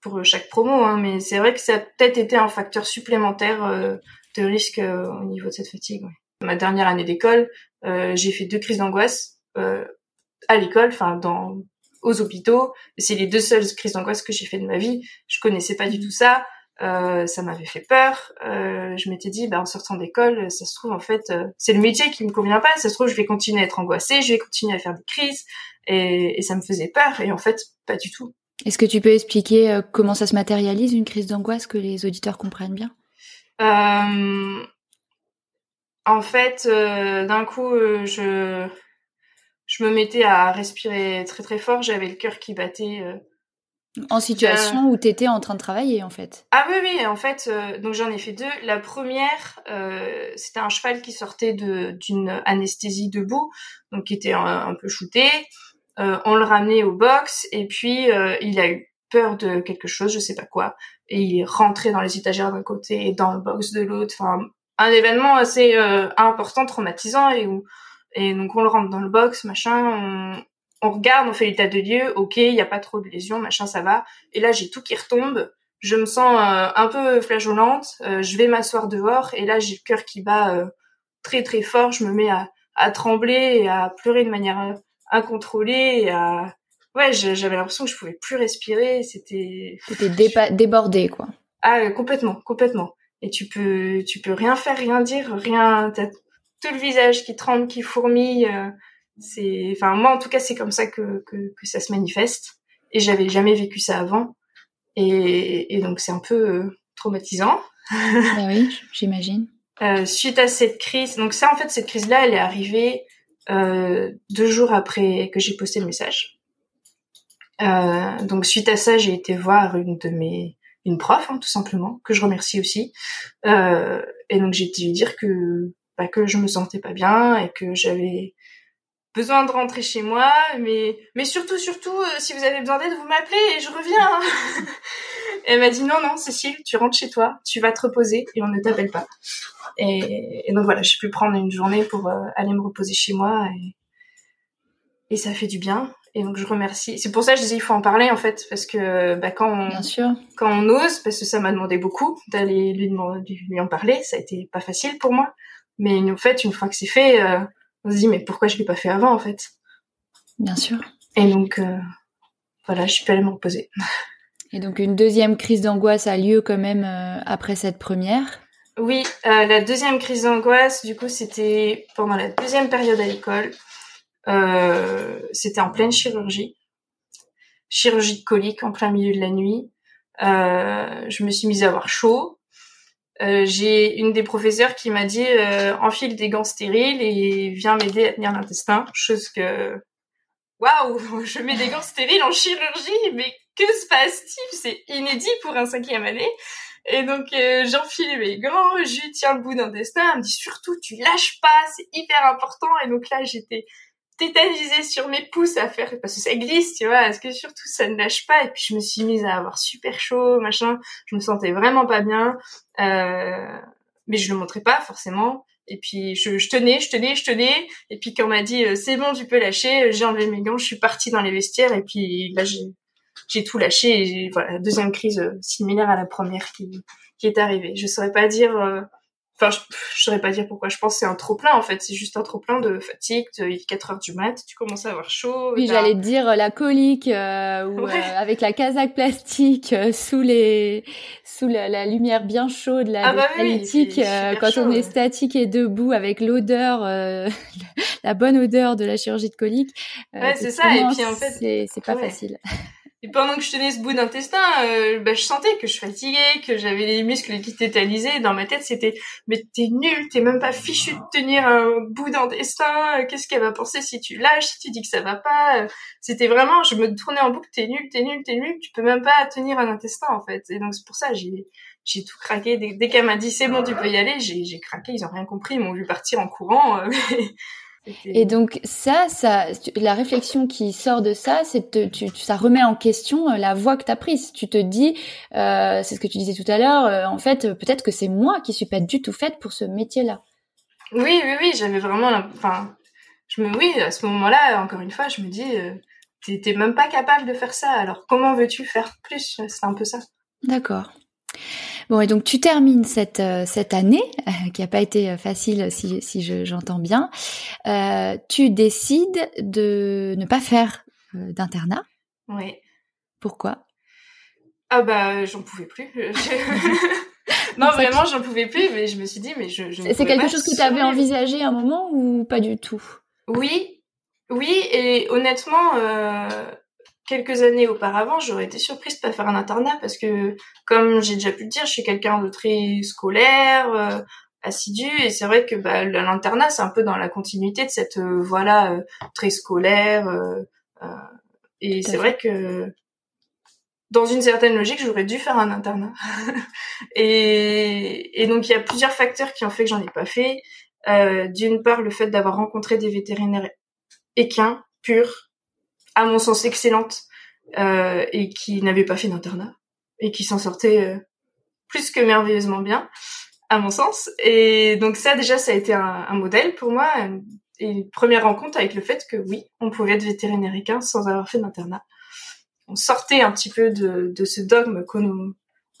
[SPEAKER 4] pour chaque promo. Hein. Mais c'est vrai que ça a peut-être été un facteur supplémentaire euh, de risque au niveau de cette fatigue. Ouais ma dernière année d'école, j'ai fait deux crises d'angoisse à l'école, enfin dans aux hôpitaux. C'est les deux seules crises d'angoisse que j'ai fait de ma vie. Je connaissais pas du tout ça. Euh, ça m'avait fait peur. Euh, je m'étais dit, bah, en sortant d'école, ça se trouve en fait, euh, c'est le métier qui me convient pas. Ça se trouve, je vais continuer à être angoissée, je vais continuer à faire des crises, et, et ça me faisait peur. Et en fait, pas du tout.
[SPEAKER 3] Est-ce que tu peux expliquer euh, comment ça se matérialise une crise d'angoisse que les auditeurs comprennent bien?
[SPEAKER 4] Euh, en fait, euh, d'un coup, euh, je je me mettais à respirer très très fort. J'avais le cœur qui battait. Euh,
[SPEAKER 3] en situation où tu étais en train de travailler, en fait.
[SPEAKER 4] Ah oui, oui, en fait, donc j'en ai fait deux. La première, c'était un cheval qui sortait de d'une anesthésie debout, donc qui était un, peu shooté. on le ramenait au box et puis il a eu peur de quelque chose, je sais pas quoi, et il est rentré dans les étagères d'un côté et dans le box de l'autre. Enfin, un événement assez euh, important, traumatisant et où et donc on le rentre dans le box, machin, on, on regarde, on fait l'état de lieu, ok, il y a pas trop de lésions, machin, ça va. Et là j'ai tout qui retombe, je me sens euh, un peu flageolante, euh, je vais m'asseoir dehors et là j'ai le cœur qui bat très très fort, je me mets à, à trembler et à pleurer de manière incontrôlée et à ouais j'avais l'impression que je pouvais plus respirer, c'était
[SPEAKER 3] c'était débordé quoi.
[SPEAKER 4] Ah complètement, complètement et tu peux tu peux rien faire, rien dire, rien. T'as tout le visage qui tremble, qui fourmille. C'est, enfin moi en tout cas c'est comme ça que, que, que ça se manifeste. Et j'avais jamais vécu ça avant. Et, et donc c'est un peu euh, traumatisant.
[SPEAKER 3] Ah oui, j'imagine.
[SPEAKER 4] Euh, suite à cette crise, donc ça en fait cette crise-là, elle est arrivée euh, deux jours après que j'ai posté le message. Euh, donc suite à ça, j'ai été voir une de mes une prof, hein, tout simplement, que je remercie aussi. Euh, et donc j'ai dû dire que bah, que je me sentais pas bien et que j'avais besoin de rentrer chez moi, mais mais surtout surtout euh, si vous avez besoin d'aide, vous m'appelez et je reviens. Hein. (laughs) elle m'a dit non non Cécile, tu rentres chez toi, tu vas te reposer et on ne t'appelle pas. Et, donc voilà, j'ai pu prendre une journée pour euh, aller me reposer chez moi et et ça fait du bien. Et donc je remercie. C'est pour ça que je disais il faut en parler en fait parce que bah, quand on
[SPEAKER 3] Bien sûr.
[SPEAKER 4] quand on ose parce que ça m'a demandé beaucoup d'aller lui, lui en parler, ça a été pas facile pour moi. Mais en fait une fois que c'est fait, euh, on se dit mais pourquoi je l'ai pas fait avant en fait?
[SPEAKER 3] Bien sûr.
[SPEAKER 4] Et donc euh, voilà, je suis pas allée me reposer. (laughs)
[SPEAKER 3] Et donc une deuxième crise d'angoisse a lieu quand même euh, après cette première?
[SPEAKER 4] Oui, la deuxième crise d'angoisse, du coup, c'était pendant la deuxième période à l'école. Euh, c'était en pleine chirurgie, chirurgie de colique en plein milieu de la nuit. Euh, je me suis mise à avoir chaud. Euh, j'ai une des professeurs qui m'a dit euh, enfile des gants stériles et viens m'aider à tenir l'intestin, chose que waouh, (laughs) je mets des gants stériles en chirurgie, mais que se passe-t-il? C'est inédit pour un cinquième année. Et donc euh, j'enfile mes gants, je tiens le bout d'intestin, elle me dit surtout tu lâches pas, c'est hyper important. Et donc là j'étais tétanisée sur mes pouces à faire parce que ça glisse tu vois est-ce que surtout ça ne lâche pas. Et puis je me suis mise à avoir super chaud machin. Je me sentais vraiment pas bien. Euh, mais je le montrais pas forcément. Et puis je, je, tenais je tenais je tenais. Et puis quand on m'a dit euh, c'est bon tu peux lâcher j'ai enlevé mes gants je suis partie dans les vestiaires. Et puis là j'ai j'ai tout lâché. Et voilà deuxième crise euh, similaire à la première qui qui est arrivée. Je saurais pas dire euh, Enfin, je, je saurais pas dire pourquoi. Je pense que c'est un trop plein en fait. C'est juste un trop plein de fatigue. Il est 4 heures du mat, tu commences à avoir chaud.
[SPEAKER 3] Oui, j'allais te dire euh, la colique euh, ou
[SPEAKER 4] Ouais.
[SPEAKER 3] euh, avec la casaque plastique euh, sous les sous la, la lumière bien chaude là,
[SPEAKER 4] Ah bah oui,
[SPEAKER 3] euh, quand
[SPEAKER 4] chaud,
[SPEAKER 3] on est
[SPEAKER 4] ouais.
[SPEAKER 3] statique et debout avec l'odeur, euh, (laughs) la bonne odeur de la chirurgie de colique.
[SPEAKER 4] Ouais, c'est ça, et puis, en fait,
[SPEAKER 3] c'est c'est pas
[SPEAKER 4] ouais.
[SPEAKER 3] facile.
[SPEAKER 4] Et pendant que je tenais ce bout d'intestin, euh, bah, je sentais que je fatiguais, que j'avais les muscles qui tétanisaient. Dans ma tête, c'était mais t'es nul, t'es même pas fichu de tenir un bout d'intestin. euh, Qu'est-ce qu'elle va penser si tu lâches, si tu dis que ça va pas? Euh, C'était vraiment, je me tournais en boucle. T'es nul, t'es nul, t'es nul. Tu peux même pas tenir un intestin en fait. Et donc c'est pour ça j'ai j'ai tout craqué. Dès, qu'elle m'a dit c'est bon, tu peux y aller, j'ai j'ai craqué. Ils ont rien compris. Ils m'ont vu partir en courant. euh, (laughs)
[SPEAKER 3] Et donc ça, ça, la réflexion qui sort de ça, c'est te- tu, tu- ça remet en question euh, la voie que t'as prise. Tu te dis, euh, c'est ce que tu disais tout à l'heure, euh, en fait, peut-être que c'est moi qui suis pas du tout faite pour ce métier-là.
[SPEAKER 4] Oui, oui, oui, j'avais vraiment, enfin, je me, oui, à ce moment-là, encore une fois, je me dis, euh, t'es t'es même pas capable de faire ça. Alors comment veux-tu faire plus? C'est un peu ça.
[SPEAKER 3] D'accord. Bon, et donc tu termines cette euh, cette année euh, qui a pas été euh, facile si si je- j'entends bien. Euh, tu décides de ne pas faire d'internat.
[SPEAKER 4] Oui.
[SPEAKER 3] Pourquoi?
[SPEAKER 4] Ah bah, j'en pouvais plus. (laughs) (laughs) non, vraiment, j'en pouvais plus. Mais je me suis dit, mais je. je
[SPEAKER 3] C'est quelque chose que tu avais envisagé à un moment ou pas du tout?
[SPEAKER 4] Oui, oui, et honnêtement, euh, quelques années auparavant, j'aurais été surprise de pas faire un internat parce que, comme j'ai déjà pu le dire, je suis quelqu'un de très scolaire, euh, assidu, et c'est vrai que bah, l'internat, c'est un peu dans la continuité de cette euh, voie-là euh, très scolaire. euh, euh, et c'est vrai que dans une certaine logique, j'aurais dû faire un internat. (laughs) et, et donc, il y a plusieurs facteurs qui ont fait que j'en ai pas fait. D'une part, le fait d'avoir rencontré des vétérinaires équins, purs, à mon sens excellentes, euh, et qui n'avaient pas fait d'internat, et qui s'en sortaient euh, plus que merveilleusement bien, à mon sens. Et donc ça, déjà, ça a été un, un modèle pour moi, euh, et une première rencontre avec le fait que oui, on pouvait être vétérinaire sans avoir fait d'internat. On sortait un petit peu de, de ce dogme qu'on nous,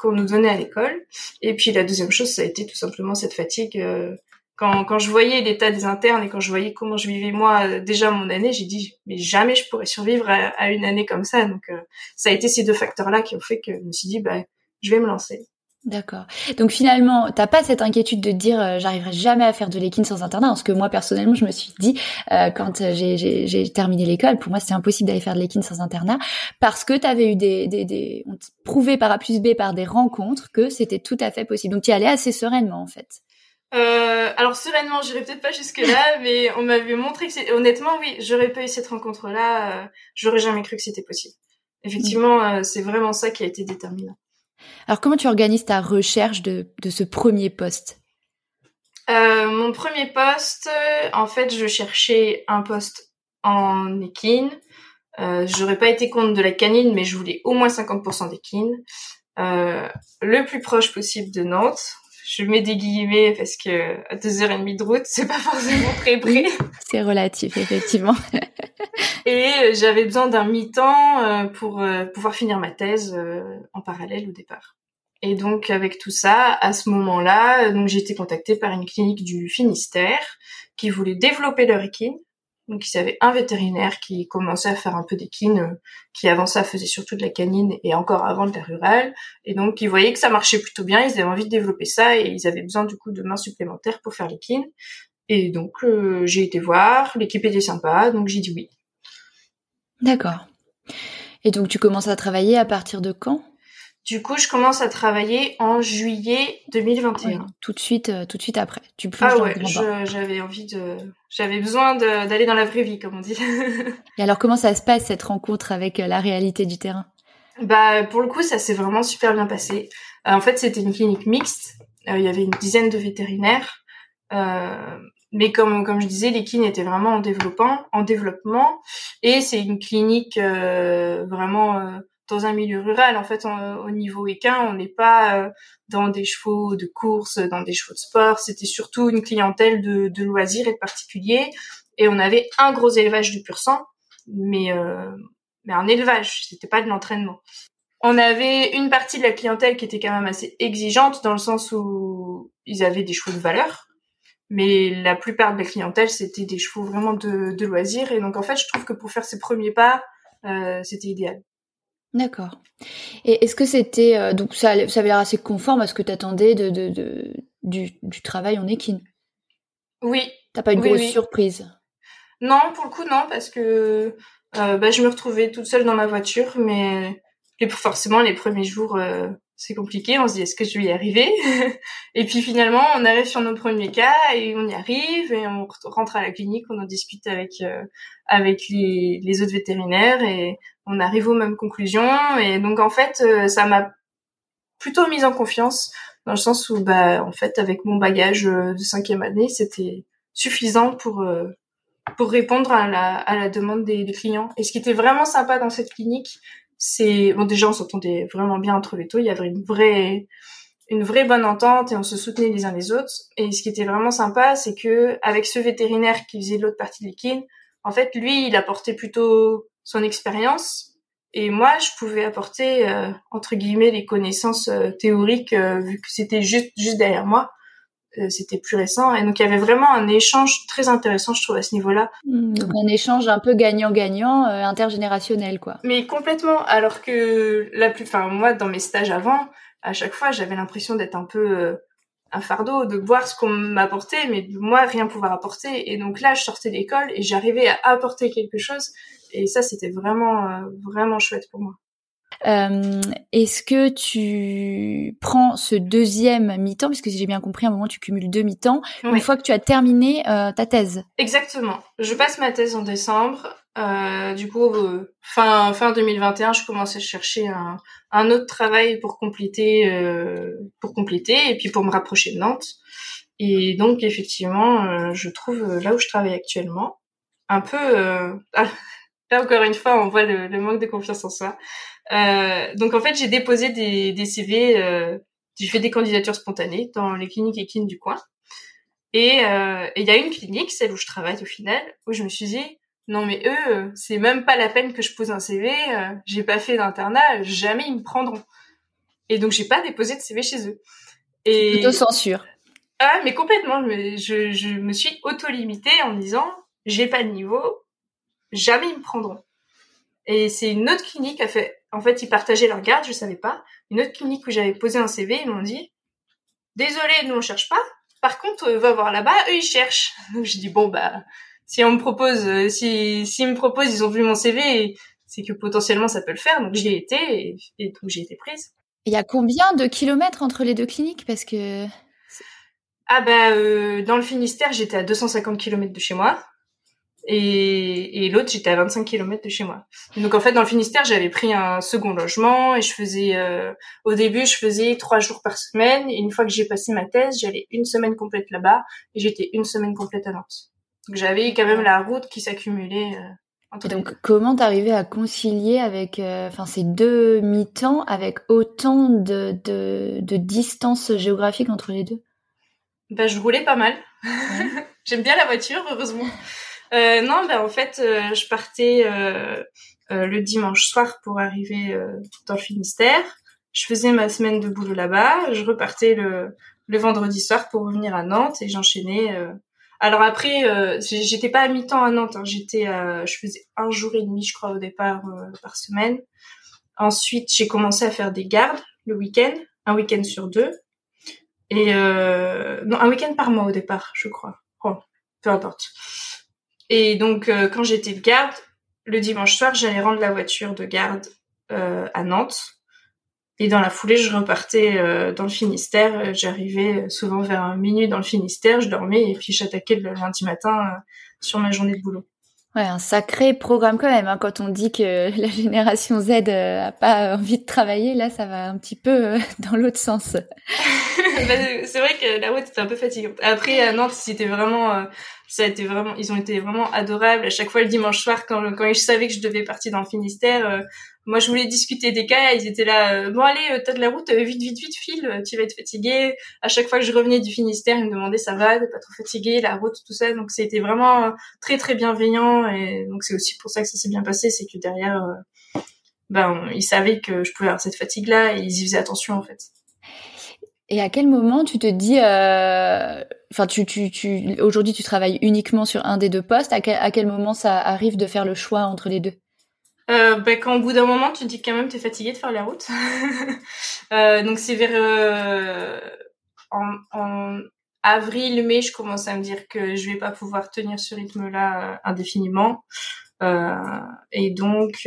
[SPEAKER 4] nous donnait à l'école. Et puis la deuxième chose, ça a été tout simplement cette fatigue. euh, quand, quand je voyais l'état des internes et quand je voyais comment je vivais moi euh, déjà mon année, j'ai dit mais jamais je pourrais survivre à, une année comme ça. Donc euh, ça a été ces deux facteurs-là qui ont fait que je me suis dit bah je vais me lancer.
[SPEAKER 3] D'accord. Donc finalement, t'as pas cette inquiétude de dire euh, j'arriverai jamais à faire de l'équine sans internat, parce que moi personnellement, je me suis dit euh, quand euh, j'ai- terminé l'école, pour moi c'était impossible d'aller faire de l'équine sans internat, parce que t'avais eu des, des, des on te prouvait par A plus B par des rencontres que c'était tout à fait possible. Donc tu y allais assez sereinement en fait.
[SPEAKER 4] Euh, alors sereinement, j'irai peut-être pas jusque là, (laughs) mais on m'avait montré que c'est honnêtement oui, j'aurais pas eu cette rencontre-là, euh, j'aurais jamais cru que c'était possible. Effectivement, euh, c'est vraiment ça qui a été déterminant.
[SPEAKER 3] Alors comment tu organises ta recherche de, de ce premier poste?
[SPEAKER 4] Mon premier poste, en fait, je cherchais un poste en équine. J'aurais pas été contre de la canine, mais je voulais au moins 50% d'équine. Le plus proche possible de Nantes. Je mets des guillemets parce que à deux heures et demie de route, c'est pas forcément très près.
[SPEAKER 3] C'est relatif effectivement. (laughs)
[SPEAKER 4] Et euh, j'avais besoin d'un mi-temps euh, pour euh, pouvoir finir ma thèse en parallèle au départ. Et donc avec tout ça, à ce moment-là, donc j'ai été contactée par une clinique du Finistère qui voulait développer leur équine. Donc ils avaient un vétérinaire qui commençait à faire un peu d'équine, euh, qui avant ça faisait surtout de la canine et encore avant de la rurale. Et donc ils voyaient que ça marchait plutôt bien, ils avaient envie de développer ça et ils avaient besoin du coup de mains supplémentaires pour faire l'équine. Et donc euh, j'ai été voir, l'équipe était sympa, donc j'ai dit oui.
[SPEAKER 3] D'accord. Et donc tu commences à travailler à partir de quand?
[SPEAKER 4] Du coup, je commence à travailler en juillet 2021.
[SPEAKER 3] Ouais, Tout de suite, euh, tout de suite après. Tu plonges
[SPEAKER 4] Ah
[SPEAKER 3] dans
[SPEAKER 4] ouais,
[SPEAKER 3] le
[SPEAKER 4] j'avais envie de, j'avais besoin d'aller dans la vraie vie, comme on dit. (laughs)
[SPEAKER 3] Et alors comment ça se passe cette rencontre avec euh, la réalité du terrain?
[SPEAKER 4] Bah, pour le coup, ça s'est vraiment super bien passé. Euh, en fait, c'était une clinique mixte. Euh, il y avait une dizaine de vétérinaires. Euh, mais comme comme je disais, l'équine était vraiment en développement, en développement, et c'est une clinique euh, vraiment euh, dans un milieu rural. En fait, on- au niveau équin, on n'est pas euh, dans des chevaux de course, dans des chevaux de sport. C'était surtout une clientèle de, de loisirs et de particuliers. Et on avait un gros élevage de pur sang, mais euh, mais un élevage, c'était pas de l'entraînement. On avait une partie de la clientèle qui était quand même assez exigeante dans le sens où ils avaient des chevaux de valeur, mais la plupart de la clientèle c'était des chevaux vraiment de, de loisirs et donc en fait je trouve que pour faire ses premiers pas euh, c'était idéal.
[SPEAKER 3] D'accord. Et est-ce que c'était euh, donc ça, ça avait l'air assez conforme à ce que tu attendais de, de, de, du, du travail en équine?
[SPEAKER 4] Oui.
[SPEAKER 3] T'as pas une
[SPEAKER 4] Oui,
[SPEAKER 3] grosse
[SPEAKER 4] oui.
[SPEAKER 3] surprise?
[SPEAKER 4] Non, pour le coup non parce que euh, bah, je me retrouvais toute seule dans ma voiture, mais les, forcément les premiers jours euh, c'est compliqué. On se dit est-ce que je vais y arriver (laughs) Et puis finalement on arrive sur nos premiers cas et on y arrive et on rentre à la clinique, on en discute avec euh, avec les, autres vétérinaires et on arrive aux mêmes conclusions. Et donc en fait euh, ça m'a plutôt mise en confiance dans le sens où bah en fait avec mon bagage euh, de cinquième année c'était suffisant pour euh, pour répondre à la, à la demande des clients. Et ce qui était vraiment sympa dans cette clinique, c'est bon déjà on s'entendait vraiment bien entre les taux, il y avait une vraie une vraie bonne entente et on se soutenait les uns les autres. Et ce qui était vraiment sympa, c'est que avec ce vétérinaire qui faisait l'autre partie de l'équine, en fait lui il apportait plutôt son expérience et moi je pouvais apporter euh, entre guillemets les connaissances euh, théoriques euh, vu que c'était juste juste derrière moi. Euh, c'était plus récent et donc il y avait vraiment un échange très intéressant je trouve à ce niveau-là
[SPEAKER 3] Donc un échange un peu gagnant-gagnant euh, intergénérationnel quoi.
[SPEAKER 4] Mais complètement. Alors que la plus, enfin moi dans mes stages avant, à chaque fois j'avais l'impression d'être un peu euh, un fardeau, de voir ce qu'on m'apportait, mais de moi rien pouvoir apporter. Et donc là je sortais d'école et j'arrivais à apporter quelque chose. Et ça c'était vraiment euh, vraiment chouette pour moi.
[SPEAKER 3] Euh, Est-ce que tu prends ce deuxième mi-temps, puisque si j'ai bien compris, à un moment tu cumules deux mi-temps, une fois que tu as terminé euh, ta thèse
[SPEAKER 4] Exactement. Je passe ma thèse en décembre. Euh, du coup, euh, fin fin 2021, je commence à chercher un, un autre travail pour compléter, euh, pour compléter et puis pour me rapprocher de Nantes. Et donc, effectivement, euh, je trouve là où je travaille actuellement un peu. (laughs) euh, là encore une fois, on voit le, le manque de confiance en soi. Euh, donc, en fait, j'ai déposé des, des CV. Euh, j'ai fait des candidatures spontanées dans les cliniques équines du coin. Et euh, et il y a une clinique, celle où je travaille au final, où je me suis dit non mais eux, euh, c'est même pas la peine que je pose un CV. euh, j'ai pas fait d'internat, jamais ils me prendront. Et donc j'ai pas déposé de CV chez eux. Et
[SPEAKER 3] Plutôt censure.
[SPEAKER 4] ah mais complètement, je je me suis auto limitée en me disant j'ai pas le niveau, jamais ils me prendront. Et c'est une autre clinique qui a fait, en fait ils partageaient leur garde, je savais pas. Une autre clinique où j'avais posé un CV, ils m'ont dit désolé, nous on cherche pas. Par contre, va voir là-bas, eux ils cherchent. (laughs) Donc j'ai dit bon bah si on me propose, euh, si s'ils me proposent, ils ont vu mon CV, c'est que potentiellement ça peut le faire. Donc j'y ai été et, et donc j'ai été prise.
[SPEAKER 3] Il y a combien de kilomètres entre les deux cliniques? Parce que
[SPEAKER 4] Ah bah euh, dans le Finistère, j'étais à 250 km de chez moi. Et, et l'autre, j'étais à 25 km de chez moi. Donc en fait, dans le Finistère, j'avais pris un second logement et je faisais, euh, au début, je faisais trois jours par semaine. Et une fois que j'ai passé ma thèse, j'allais une semaine complète là-bas et j'étais une semaine complète à Nantes. Donc j'avais quand même la route qui s'accumulait. Euh,
[SPEAKER 3] Et donc, comment t'arrivais à concilier avec, euh, enfin, ces deux mi-temps avec autant de, de, de distance géographique entre les deux?
[SPEAKER 4] Bah, je roulais pas mal. (laughs) J'aime bien la voiture, heureusement. Euh, non, bah en fait, euh, je partais euh, euh, le dimanche soir pour arriver euh, dans le Finistère. Je faisais ma semaine de boulot là-bas. Je repartais le, le vendredi soir pour revenir à Nantes et j'enchaînais. Alors après, j'étais pas à mi-temps à Nantes. hein. J'étais, je faisais un jour et demi, je crois, au départ par semaine. Ensuite, j'ai commencé à faire des gardes le week-end, un week-end sur deux. Et euh, non, un week-end par mois au départ, je crois. Oh, peu importe. Et donc, euh, quand j'étais de garde, le dimanche soir, j'allais rendre la voiture de garde euh, à Nantes. Et dans la foulée, je repartais euh, dans le Finistère. J'arrivais souvent vers minuit dans le Finistère, je dormais et puis j'attaquais le lundi matin sur ma journée de boulot.
[SPEAKER 3] Ouais, un sacré programme quand même. Hein, quand on dit que (laughs) la génération Z a pas envie de travailler, là, ça va un petit peu (laughs) dans l'autre sens. (laughs)
[SPEAKER 4] Bah, c'est vrai que la route était un peu fatigante. Après à Nantes, c'était vraiment, ça a été vraiment, ils ont été vraiment adorables. À chaque fois le dimanche soir, quand quand ils savaient que je devais partir dans le Finistère, euh, moi je voulais discuter des cas, ils étaient là. euh, bon allez, euh, t'as de la route, vite vite vite file, tu vas être fatigué. À chaque fois que je revenais du Finistère, ils me demandaient ça va, t'es pas trop fatigué, la route, tout ça. Donc c'était vraiment très très bienveillant et donc c'est aussi pour ça que ça s'est bien passé, c'est que derrière. ben ils savaient que je pouvais avoir cette fatigue là et ils y faisaient attention en fait.
[SPEAKER 3] Et à quel moment tu te dis, euh, enfin, tu, tu, tu, aujourd'hui, tu travailles uniquement sur un des deux postes. À quel, à quel moment ça arrive de faire le choix entre les deux?
[SPEAKER 4] Euh, ben, quand au bout d'un moment, tu te dis quand même, t'es fatigué de faire la route. (laughs) euh, donc c'est vers euh, en, en avril-mai, je commence à me dire que je vais pas pouvoir tenir ce rythme-là euh, indéfiniment. Et donc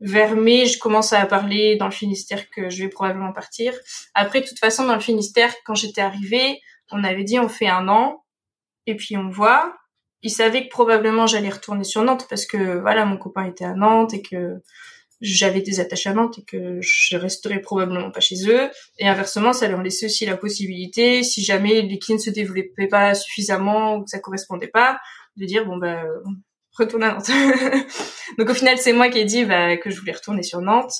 [SPEAKER 4] vers mai, je commence à parler dans le Finistère que je vais probablement partir. Après, de toute façon, dans le Finistère, quand j'étais arrivée, on avait dit on fait un an et puis on voit. Ils savaient que probablement j'allais retourner sur Nantes parce que voilà, mon copain était à Nantes et que j'avais des attaches à Nantes et que je resterais probablement pas chez eux. Et inversement, ça leur laissait aussi la possibilité, si jamais l'équipe ne se développait pas suffisamment ou que ça correspondait pas, de dire bon bah retourne à Nantes. (laughs) donc au final, c'est moi qui ai dit bah, que je voulais retourner sur Nantes.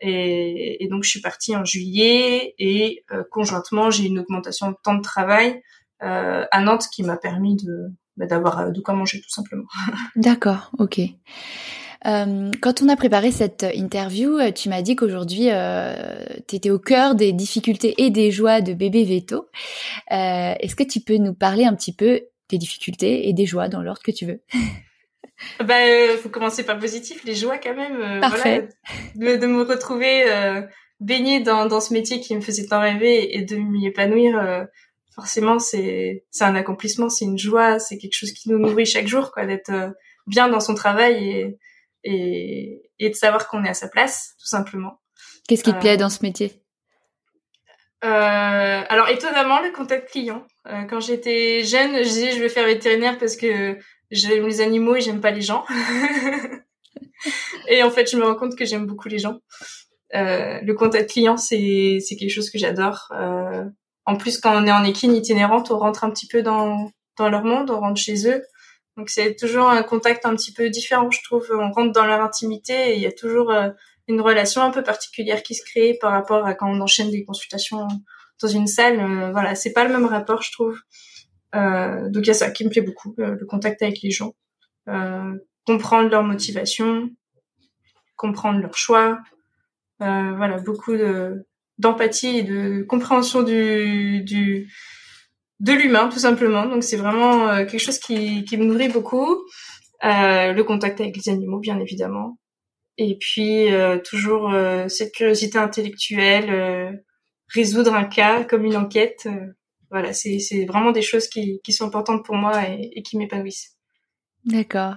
[SPEAKER 4] Et, donc je suis partie en juillet et euh, conjointement j'ai une augmentation de temps de travail euh, à Nantes qui m'a permis de bah, d'avoir euh, de quoi manger tout simplement. (laughs)
[SPEAKER 3] D'accord, ok. Quand on a préparé cette interview, tu m'as dit qu'aujourd'hui, euh, tu étais au cœur des difficultés et des joies de bébé Veto. Est-ce que tu peux nous parler un petit peu des difficultés et des joies dans l'ordre que tu veux? (laughs)
[SPEAKER 4] bah, euh, faut commencer par positif, les joies quand même. Euh,
[SPEAKER 3] Parfait.
[SPEAKER 4] Voilà, de, de, me retrouver euh, baignée dans, dans ce métier qui me faisait tant rêver et de m'y épanouir. Euh, forcément, c'est c'est un accomplissement, c'est une joie, c'est quelque chose qui nous nourrit chaque jour, quoi, d'être euh, bien dans son travail et et, et de savoir qu'on est à sa place, tout simplement.
[SPEAKER 3] Qu'est-ce qui te plaît dans ce métier?
[SPEAKER 4] Alors étonnamment le contact client. quand j'étais jeune, je disais je vais faire vétérinaire parce que j'aime les animaux et j'aime pas les gens. (laughs) et en fait, je me rends compte que j'aime beaucoup les gens. Euh, le contact client, c'est c'est quelque chose que j'adore. Euh, en plus, quand on est en équine itinérante, on rentre un petit peu dans dans leur monde, on rentre chez eux. Donc c'est toujours un contact un petit peu différent, je trouve. On rentre dans leur intimité et il y a toujours euh, une relation un peu particulière qui se crée par rapport à quand on enchaîne des consultations dans une salle. Euh, voilà, c'est pas le même rapport, je trouve. Euh, donc il y a ça qui me plaît beaucoup, le, le contact avec les gens, euh, comprendre leur motivation, comprendre leurs choix, euh, voilà beaucoup de d'empathie et de compréhension du, du de l'humain tout simplement. Donc c'est vraiment euh, quelque chose qui, qui me nourrit beaucoup. Euh, le contact avec les animaux bien évidemment, et puis toujours cette curiosité intellectuelle, résoudre un cas comme une enquête voilà, c'est vraiment des choses qui, qui sont importantes pour moi et, et qui m'épanouissent.
[SPEAKER 3] D'accord.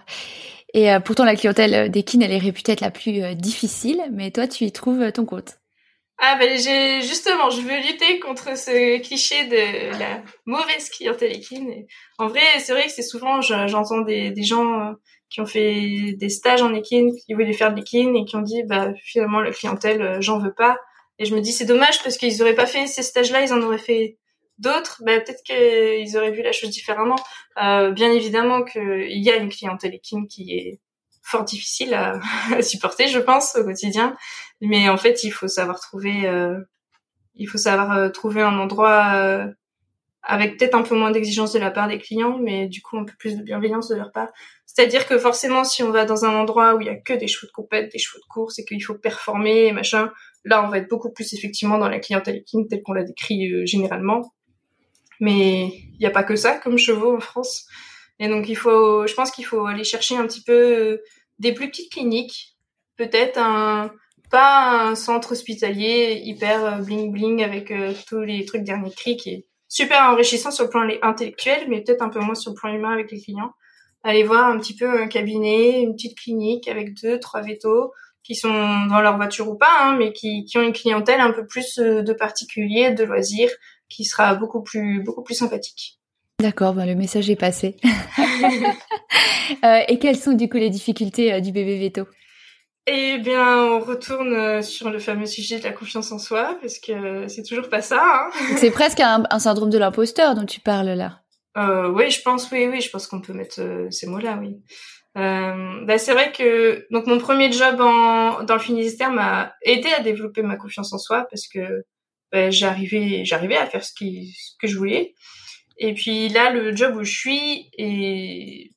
[SPEAKER 3] Et euh, pourtant, la clientèle d'Ekin, elle est réputée être la plus euh, difficile, mais toi, tu y trouves euh, ton compte.
[SPEAKER 4] Ah ben j'ai justement, je veux lutter contre ce cliché de la mauvaise clientèle équine. En vrai, c'est vrai que c'est souvent, j'entends des, des gens qui ont fait des stages en équine, qui voulaient faire de l'équine et qui ont dit, bah finalement la clientèle, j'en veux pas. Et je me dis c'est dommage parce qu'ils auraient pas fait ces stages-là, ils en auraient fait D'autres, bah, peut-être qu'ils auraient vu la chose différemment. Euh, bien évidemment qu'il y a une clientèle équine qui est fort difficile à, (laughs) supporter, je pense, au quotidien. Mais en fait, il faut savoir trouver, euh, il faut savoir euh, trouver un endroit euh, avec peut-être un peu moins d'exigence de la part des clients, mais du coup un peu plus de bienveillance de leur part. C'est-à-dire que forcément, si on va dans un endroit où il y a que des chevaux de compète, des chevaux de course, et qu'il faut performer machin, là, on va être beaucoup plus effectivement dans la clientèle équine telle qu'on l'a décrit euh, généralement. Mais il n'y a pas que ça comme chevaux en France. Et donc il faut, je pense qu'il faut aller chercher un petit peu euh, des plus petites cliniques, peut-être un pas un centre hospitalier hyper bling bling avec euh, tous les trucs dernier cri qui est super enrichissant sur le plan intellectuel, mais peut-être un peu moins sur le plan humain avec les clients. Aller voir un petit peu un cabinet, une petite clinique avec deux, trois vétos qui sont dans leur voiture ou pas, hein, mais qui, qui ont une clientèle un peu plus euh, de particuliers, de loisirs, qui sera beaucoup plus beaucoup plus sympathique.
[SPEAKER 3] D'accord, ben le message est passé. (laughs) euh, et quelles sont du coup les difficultés euh, du bébé veto?
[SPEAKER 4] Eh bien, on retourne euh, sur le fameux sujet de la confiance en soi, parce que c'est toujours pas ça. Hein (laughs)
[SPEAKER 3] c'est presque un, un, syndrome de l'imposteur dont tu parles là.
[SPEAKER 4] Euh, oui, je pense, oui, oui, je pense qu'on peut mettre euh, ces mots-là, oui. Euh, bah, c'est vrai que donc mon premier job en, dans le Finistère m'a aidé à développer ma confiance en soi parce que ben, j'arrivais j'arrivais à faire ce qui ce que je voulais et puis là le job où je suis et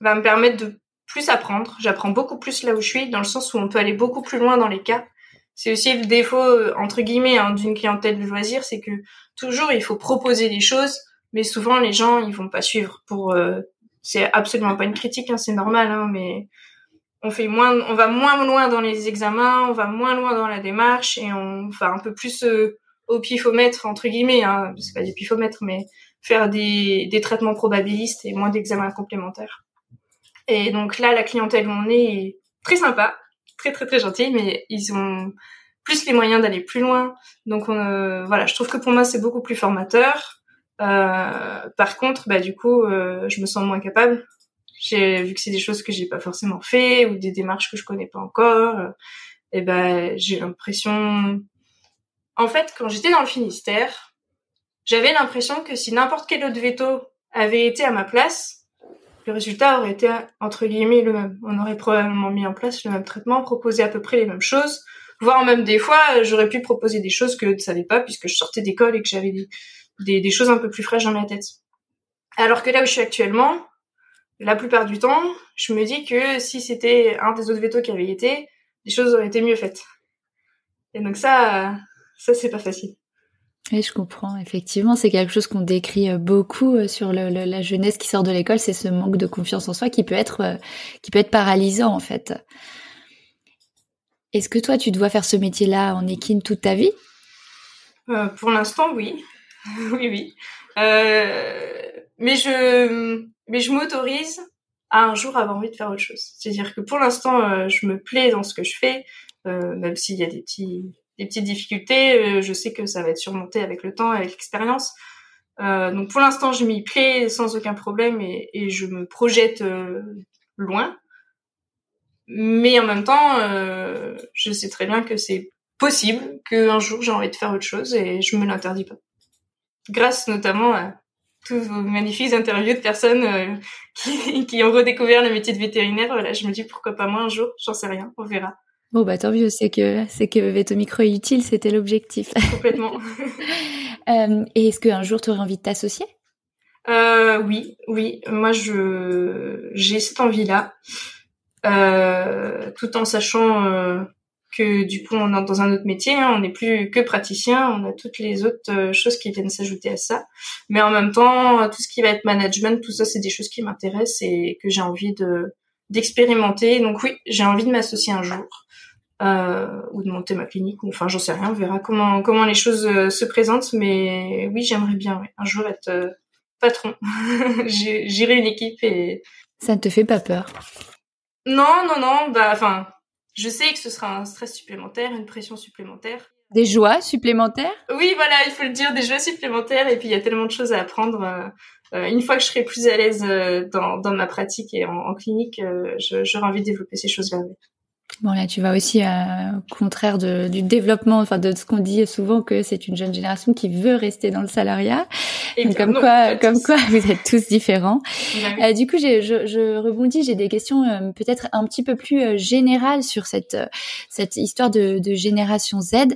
[SPEAKER 4] va me permettre de plus apprendre. J'apprends beaucoup plus là où je suis, dans le sens où on peut aller beaucoup plus loin dans les cas. C'est aussi le défaut entre guillemets hein, d'une clientèle de loisirs, c'est que toujours il faut proposer des choses, mais souvent les gens ils vont pas suivre. Pour c'est absolument pas une critique, hein, c'est normal, hein, mais on fait moins, on va moins loin dans les examens, on va moins loin dans la démarche et on va un peu plus euh, au pifomètre entre guillemets, hein, c'est pas du pifomètre, mais faire des, traitements probabilistes et moins d'examens complémentaires. Et donc là, la clientèle où on est est très sympa, très très très gentille, mais ils ont plus les moyens d'aller plus loin. Donc on, euh, voilà, je trouve que pour moi c'est beaucoup plus formateur. Euh, par contre, bah du coup, je me sens moins capable j'ai vu que c'est des choses que j'ai pas forcément fait ou des démarches que je connais pas encore. Euh, et ben j'ai l'impression. En fait, quand j'étais dans le Finistère, j'avais l'impression que si n'importe quel autre veto avait été à ma place, le résultat aurait été entre guillemets le même. On aurait probablement mis en place le même traitement, proposé à peu près les mêmes choses, voire même des fois j'aurais pu proposer des choses que je ne savais pas puisque je sortais d'école et que j'avais des, des, des choses un peu plus fraîches dans ma tête. Alors que là où je suis actuellement, la plupart du temps, je me dis que si c'était un des autres vétos qui avait été, les choses auraient été mieux faites. Et donc ça, ça c'est pas facile.
[SPEAKER 3] Oui, je comprends. Effectivement, c'est quelque chose qu'on décrit euh, beaucoup euh, sur la jeunesse qui sort de l'école, c'est ce manque de confiance en soi qui peut être, euh, qui peut être paralysant en fait. Est-ce que toi, tu dois faire ce métier-là en équine toute ta vie?
[SPEAKER 4] Pour l'instant, oui, (laughs) oui, oui. mais je, mais je m'autorise à un jour avoir envie de faire autre chose. C'est-à-dire que pour l'instant, euh, je me plais dans ce que je fais, euh, même s'il y a des petites difficultés, euh, je sais que ça va être surmonté avec le temps, avec l'expérience. donc pour l'instant, je m'y plais sans aucun problème et, et je me projette loin. Mais en même temps, je sais très bien que c'est possible qu'un jour j'ai envie de faire autre chose et je me l'interdis pas. Grâce notamment à tous vos magnifiques interviews de personnes euh, (laughs) qui, qui, ont redécouvert le métier de vétérinaire. Voilà, je me dis pourquoi pas moi un jour, j'en sais rien, on verra.
[SPEAKER 3] Bon bah tant mieux, c'est que c'est que Vetomicro est utile, c'était l'objectif. (laughs)
[SPEAKER 4] Complètement.
[SPEAKER 3] euh, et est-ce qu'un jour tu aurais envie de t'associer?
[SPEAKER 4] Euh, Oui, oui. Moi je j'ai cette envie-là, euh, tout en sachant euh, que du coup on est dans un autre métier, hein, on n'est plus que praticien, on a toutes les autres euh, choses qui viennent s'ajouter à ça. Mais en même temps, tout ce qui va être management, tout ça, c'est des choses qui m'intéressent et que j'ai envie de d'expérimenter. Donc oui, j'ai envie de m'associer un jour euh, ou de monter ma clinique. Ou, enfin, j'en sais rien, on verra comment comment les choses euh, se présentent. Mais oui, j'aimerais bien un jour être euh, patron, (laughs) gérer une équipe et
[SPEAKER 3] ça ne te fait pas peur?
[SPEAKER 4] Non, non, non. Bah, enfin je sais que ce sera un stress supplémentaire, une pression supplémentaire.
[SPEAKER 3] Des joies supplémentaires?
[SPEAKER 4] Oui, voilà, il faut le dire, des joies supplémentaires. Et puis, il y a tellement de choses à apprendre. Euh, euh, une fois que je serai plus à l'aise euh, dans, dans ma pratique et en, en clinique, j'aurai envie de développer ces choses-là.
[SPEAKER 3] Bon là, tu vas aussi euh, au contraire de, du développement, enfin de ce qu'on dit souvent que c'est une jeune génération qui veut rester dans le salariat. Et comme quoi, comme quoi, vous êtes tous différents. Euh, du coup, je, je rebondis, j'ai des questions euh, peut-être un petit peu plus euh, générales sur cette cette histoire de, de génération Z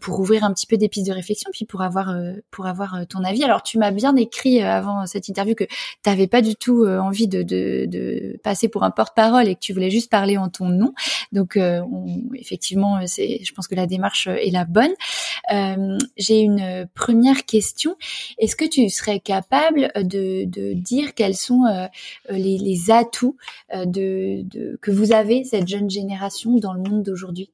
[SPEAKER 3] pour ouvrir un petit peu des pistes de réflexion, puis pour avoir pour avoir ton avis. Alors, tu m'as bien écrit avant cette interview que tu n'avais pas du tout envie de, de, de passer pour un porte-parole et que tu voulais juste parler en ton nom. Donc euh, effectivement, c'est, je pense que la démarche est la bonne. Euh, j'ai une première question. Est-ce que tu serais capable de, dire quels sont euh, les, atouts de, que vous avez cette jeune génération dans le monde d'aujourd'hui?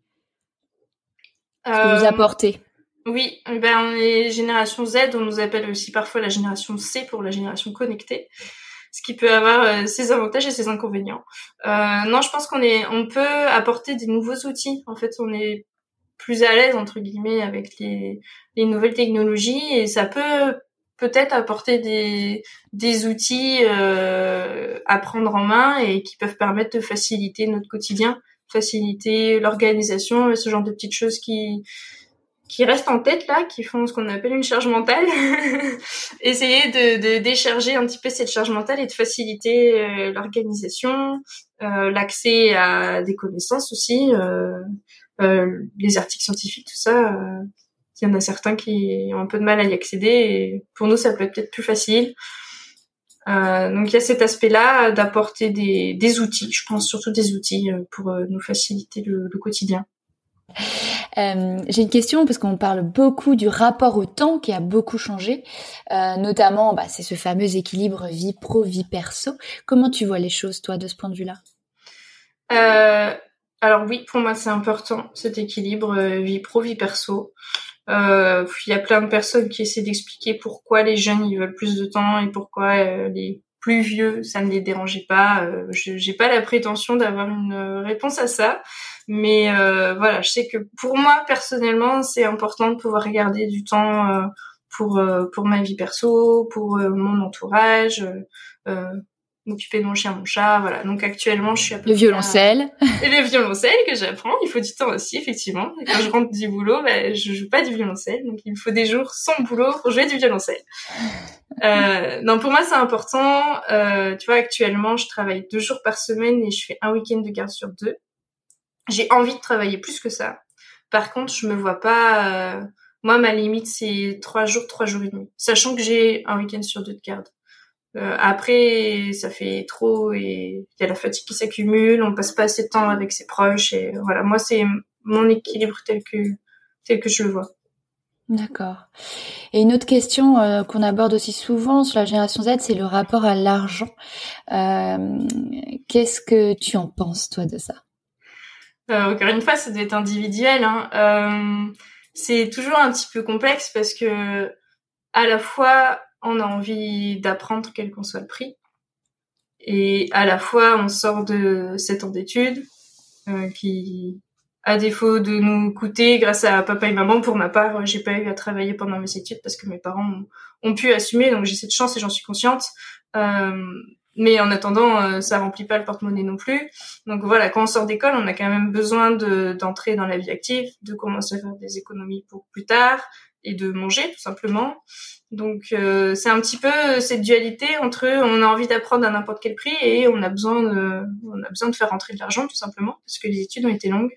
[SPEAKER 3] Ce que vous apportez
[SPEAKER 4] oui, ben on est génération Z, on nous appelle aussi parfois la génération C pour la génération connectée ce qui peut avoir euh, ses avantages et ses inconvénients. Euh, non, je pense qu'on est, on peut apporter des nouveaux outils. En fait, on est plus à l'aise entre guillemets avec les, les nouvelles technologies et ça peut peut-être apporter des, des outils euh, à prendre en main et qui peuvent permettre de faciliter notre quotidien, faciliter l'organisation et ce genre de petites choses qui qui restent en tête là, qui font ce qu'on appelle une charge mentale. (laughs) Essayer de, de, décharger un petit peu cette charge mentale et de faciliter euh, l'organisation, euh, l'accès à des connaissances aussi, euh, euh les articles scientifiques, tout ça. Il y en a certains qui ont un peu de mal à y accéder et pour nous ça peut être peut-être plus facile. Donc il y a cet aspect-là d'apporter des, des, outils, je pense surtout des outils pour nous faciliter le, le quotidien.
[SPEAKER 3] Euh, J'ai une question parce qu'on parle beaucoup du rapport au temps qui a beaucoup changé, euh, notamment bah, c'est ce fameux équilibre vie pro vie perso. Comment tu vois les choses toi de ce point de vue-là?
[SPEAKER 4] Euh, Alors oui, pour moi c'est important cet équilibre euh, vie pro vie perso. Euh, il y a plein de personnes qui essaient d'expliquer pourquoi les jeunes ils veulent plus de temps et pourquoi euh, les plus vieux ça ne les dérangeait pas. je j'ai pas la prétention d'avoir une réponse à ça. Mais euh, voilà, je sais que pour moi personnellement, c'est important de pouvoir regarder du temps euh, pour euh, pour ma vie perso, pour mon entourage, m'occuper de mon chien, mon chat, voilà. Donc actuellement, je suis à
[SPEAKER 3] peu le violoncelle
[SPEAKER 4] et le violoncelle que j'apprends. Il faut du temps aussi, effectivement. Et quand je rentre du boulot, bah, je joue pas du violoncelle, donc il me faut des jours sans boulot pour jouer du violoncelle. Euh, non, pour moi, c'est important. Euh, tu vois, actuellement, je travaille deux jours par semaine et je fais un week-end de garde sur deux j'ai envie de travailler plus que ça. Par contre, je me vois pas. Euh, moi, ma limite, c'est trois jours, trois jours et demi, sachant que j'ai un week-end sur deux de garde. Euh, après, ça fait trop et il y a la fatigue qui s'accumule. On passe pas assez de temps avec ses proches et voilà. Moi, c'est mon équilibre tel que tel que je le vois.
[SPEAKER 3] D'accord. Et une autre question euh, qu'on aborde aussi souvent sur la génération Z, c'est le rapport à l'argent. Euh, Qu'est-ce que tu en penses, toi, de ça?
[SPEAKER 4] Encore une fois, ça doit individuel. Hein. Euh, c'est toujours un petit peu complexe parce que à la fois on a envie d'apprendre quel qu'en soit le prix, et à la fois on sort de 7 ans d'études euh, qui, à défaut de nous coûter grâce à papa et maman, pour ma part, j'ai pas eu à travailler pendant mes études parce que mes parents ont, pu assumer, donc j'ai cette chance et j'en suis consciente. Euh, mais en attendant, euh, ça remplit pas le porte-monnaie non plus. Donc voilà, quand on sort d'école, on a quand même besoin de d'entrer dans la vie active, de commencer à faire des économies pour plus tard et de manger tout simplement. Donc euh, c'est un petit peu cette dualité entre on a envie d'apprendre à n'importe quel prix et on a besoin de on a besoin de faire rentrer de l'argent tout simplement parce que les études ont été longues.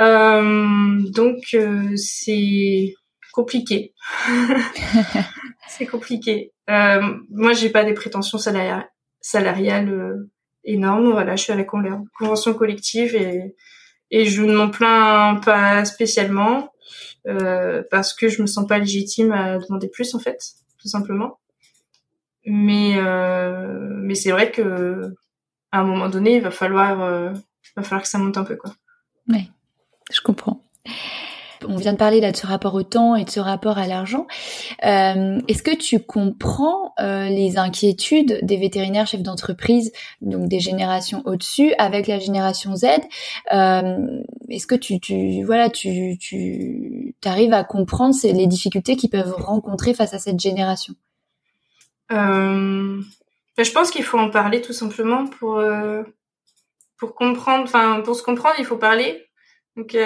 [SPEAKER 4] Euh, donc euh, c'est compliqué. (laughs) c'est compliqué. Euh, moi, j'ai pas des prétentions salariales, salariale euh, énorme. Voilà, je suis à la convention collective et, et je ne m'en plains pas spécialement euh, parce que je me sens pas légitime à demander plus en fait, tout simplement. Mais euh, mais c'est vrai que à un moment donné, il va falloir euh, va falloir que ça monte un peu quoi.
[SPEAKER 3] Oui, je comprends. On vient de parler là de ce rapport au temps et de ce rapport à l'argent. Euh, Est-ce que tu comprends euh, les inquiétudes des vétérinaires chefs d'entreprise, donc des générations au-dessus, avec la génération Z? Euh, Est-ce que tu, voilà, tu, tu arrives à comprendre les difficultés qu'ils peuvent rencontrer face à cette génération?
[SPEAKER 4] Ben, Je pense qu'il faut en parler tout simplement pour pour comprendre. Enfin, pour se comprendre, il faut parler. Donc,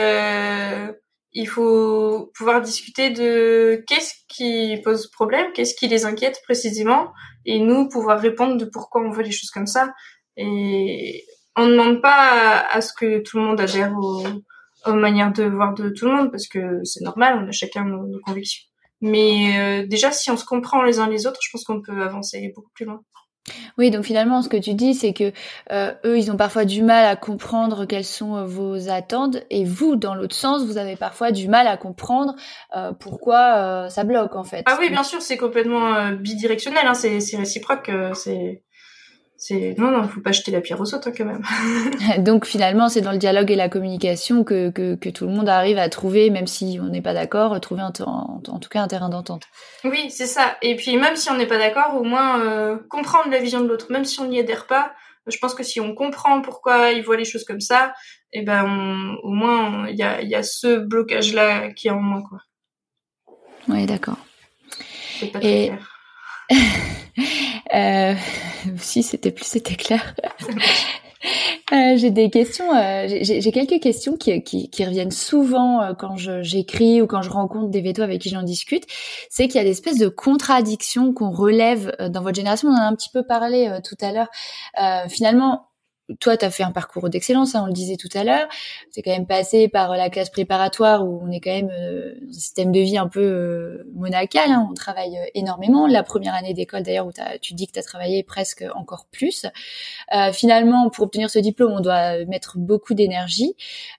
[SPEAKER 4] il faut pouvoir discuter de qu'est-ce qui pose problème, qu'est-ce qui les inquiète précisément, et nous pouvoir répondre de pourquoi on veut les choses comme ça. Et on ne demande pas à, ce que tout le monde adhère aux, manières de voir de tout le monde, parce que c'est normal, on a chacun nos, convictions. Mais euh, déjà, si on se comprend les uns les autres, je pense qu'on peut avancer beaucoup plus loin.
[SPEAKER 3] Oui, donc finalement, ce que tu dis, c'est que euh, eux, ils ont parfois du mal à comprendre quelles sont euh, vos attentes, et vous, dans l'autre sens, vous avez parfois du mal à comprendre euh, pourquoi ça bloque en fait.
[SPEAKER 4] Ah oui, bien sûr, c'est complètement bidirectionnel, hein, c'est réciproque, c'est c'est non non faut pas jeter la pierre aux autres hein, quand même. (laughs) (laughs)
[SPEAKER 3] Donc finalement c'est dans le dialogue et la communication que, que, que tout le monde arrive à trouver même si on n'est pas d'accord trouver un, en, en, tout cas un terrain d'entente.
[SPEAKER 4] Oui c'est ça. Et puis même si on n'est pas d'accord au moins euh, comprendre la vision de l'autre. Même si on n'y adhère pas je pense que si on comprend pourquoi il voit les choses comme ça et eh ben on, au moins il y a, y a ce blocage là qui est en moins quoi.
[SPEAKER 3] Oui d'accord. Et... (laughs) Euh, si c'était plus, c'était clair. (laughs) Euh, j'ai des questions, euh, j'ai quelques questions qui, qui, qui reviennent souvent euh, quand j'écris ou quand je rencontre des vétos avec qui j'en discute. C'est qu'il y a des espèces de contradictions qu'on relève dans votre génération. On en a un petit peu parlé tout à l'heure. finalement, toi, tu as fait un parcours d'excellence, hein, on le disait tout à l'heure. Tu quand même passé par la classe préparatoire où on est quand même euh, dans un système de vie un peu euh, monacal. Hein, on travaille euh, énormément. La première année d'école, d'ailleurs, où tu dis que tu travaillé presque encore plus. Finalement, pour obtenir ce diplôme, on doit mettre beaucoup d'énergie.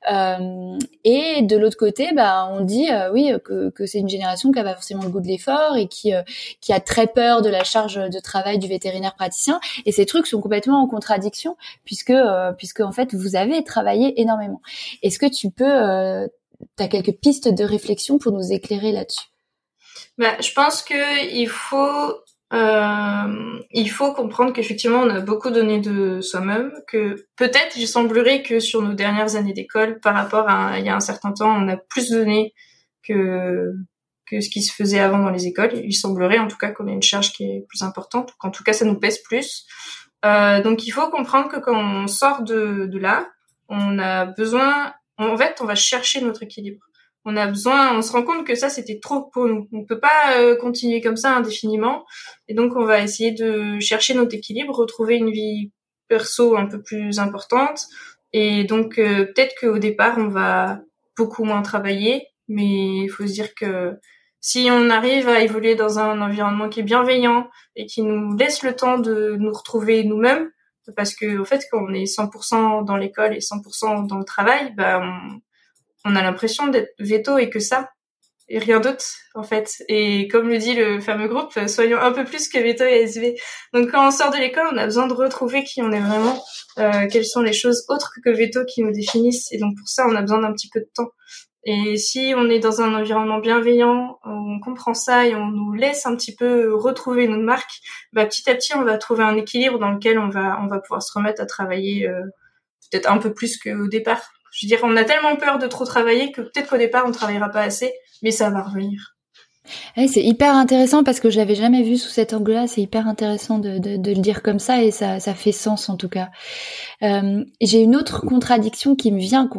[SPEAKER 3] et de l'autre côté, bah, on dit oui que, que c'est une génération qui a pas forcément le goût de l'effort et qui, qui a très peur de la charge de travail du vétérinaire praticien. Et ces trucs sont complètement en contradiction puisque euh, puisque en fait vous avez travaillé énormément. Est-ce que tu peux euh, tu as quelques pistes de réflexion pour nous éclairer là-dessus?
[SPEAKER 4] Bah, je pense que il faut euh, il faut comprendre qu'effectivement on a beaucoup donné de soi-même, que peut-être il semblerait que sur nos dernières années d'école, par rapport à il y a un certain temps, on a plus donné que que ce qui se faisait avant dans les écoles. Il semblerait en tout cas qu'on a une charge qui est plus importante, qu'en tout cas ça nous pèse plus. Euh, donc il faut comprendre que quand on sort de, de là, on a besoin, en fait, on va chercher notre équilibre. On a besoin, on se rend compte que ça c'était trop pour nous. On peut pas euh, continuer comme ça indéfiniment, et donc on va essayer de chercher notre équilibre, retrouver une vie perso un peu plus importante. Et donc euh, peut-être qu'au départ on va beaucoup moins travailler, mais il faut se dire que si on arrive à évoluer dans un environnement qui est bienveillant et qui nous laisse le temps de nous retrouver nous-mêmes, parce que au fait quand on est 100% dans l'école et 100% dans le travail, bah a l'impression d'être veto et que ça et rien d'autre en fait. Et comme le dit le fameux groupe, soyons un peu plus que veto et SV. Donc quand on sort de l'école, on a besoin de retrouver qui on est vraiment, euh, quelles sont les choses autres que veto qui nous définissent. Et donc pour ça, on a besoin d'un petit peu de temps. Et si on est dans un environnement bienveillant, on comprend ça et on nous laisse un petit peu retrouver notre marque, bah petit à petit on va trouver un équilibre dans lequel on va on va pouvoir se remettre à travailler euh, peut-être un peu plus qu'au départ. Je veux dire, on a tellement peur de trop travailler que peut-être qu'au départ on travaillera pas assez, mais ça va revenir.
[SPEAKER 3] C'est hyper intéressant parce que je l'avais jamais vu sous cet angle-là. C'est hyper intéressant de, le dire comme ça et ça, fait sens en tout cas. Euh, J'ai une autre contradiction qui me vient,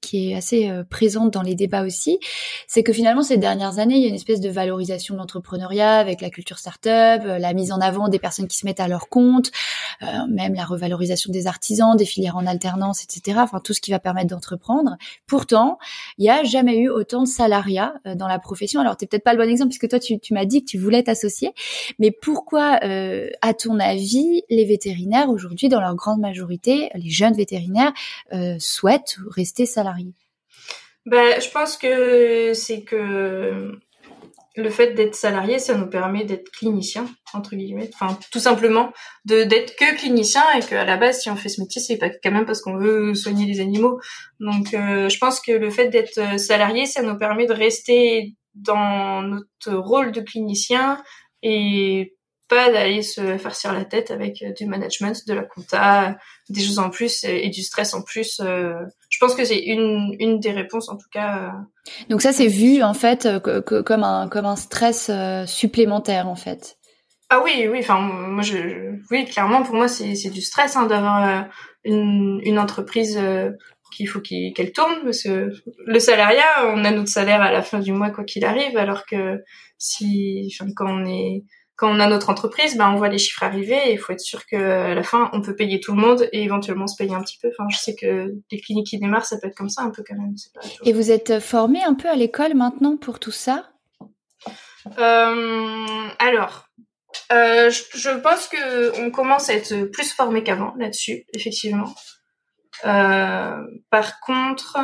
[SPEAKER 3] qui est assez euh, présente dans les débats aussi, c'est que finalement ces dernières années, il y a une espèce de valorisation de l'entrepreneuriat avec la culture start-up, euh, la mise en avant des personnes qui se mettent à leur compte, même la revalorisation des artisans, des filières en alternance, etc. Enfin tout ce qui va permettre d'entreprendre. Pourtant, il n'y a jamais eu autant de salariats dans la profession. Alors t'es peut-être pas le bon exemple puisque toi tu, m'as dit que tu voulais t'associer, mais pourquoi, à ton avis, les vétérinaires aujourd'hui, dans leur grande majorité les jeunes vétérinaires euh, souhaitent rester salariés?
[SPEAKER 4] Ben, Je pense que c'est que le fait d'être salarié, ça nous permet d'être clinicien, entre guillemets. Enfin, tout simplement, de d'être que clinicien et qu'à la base, si on fait ce métier, c'est pas quand même parce qu'on veut soigner les animaux. Donc, euh, je pense que le fait d'être salarié, ça nous permet de rester dans notre rôle de clinicien et pas d'aller se farcir la tête avec euh, du management, de la compta, des choses en plus et, du stress en plus. Euh, je pense que c'est une, une des réponses en tout cas. Euh.
[SPEAKER 3] Donc ça c'est vu en fait comme un comme un stress supplémentaire en fait.
[SPEAKER 4] Ah oui oui enfin moi je, oui clairement pour moi c'est c'est du stress hein, d'avoir une une entreprise qu'il faut qu'elle tourne parce que le salariat on a notre salaire à la fin du mois quoi qu'il arrive alors que si enfin, quand on est quand on a notre entreprise, ben on voit les chiffres arriver et il faut être sûr qu'à la fin, on peut payer tout le monde et éventuellement se payer un petit peu. Enfin, je sais que les cliniques qui démarrent, ça peut être comme ça un peu quand même.
[SPEAKER 3] et vous êtes formé un peu à l'école maintenant pour tout ça?
[SPEAKER 4] Euh, Alors, euh, je, pense que on commence à être plus formé qu'avant là-dessus, effectivement. Euh, par contre,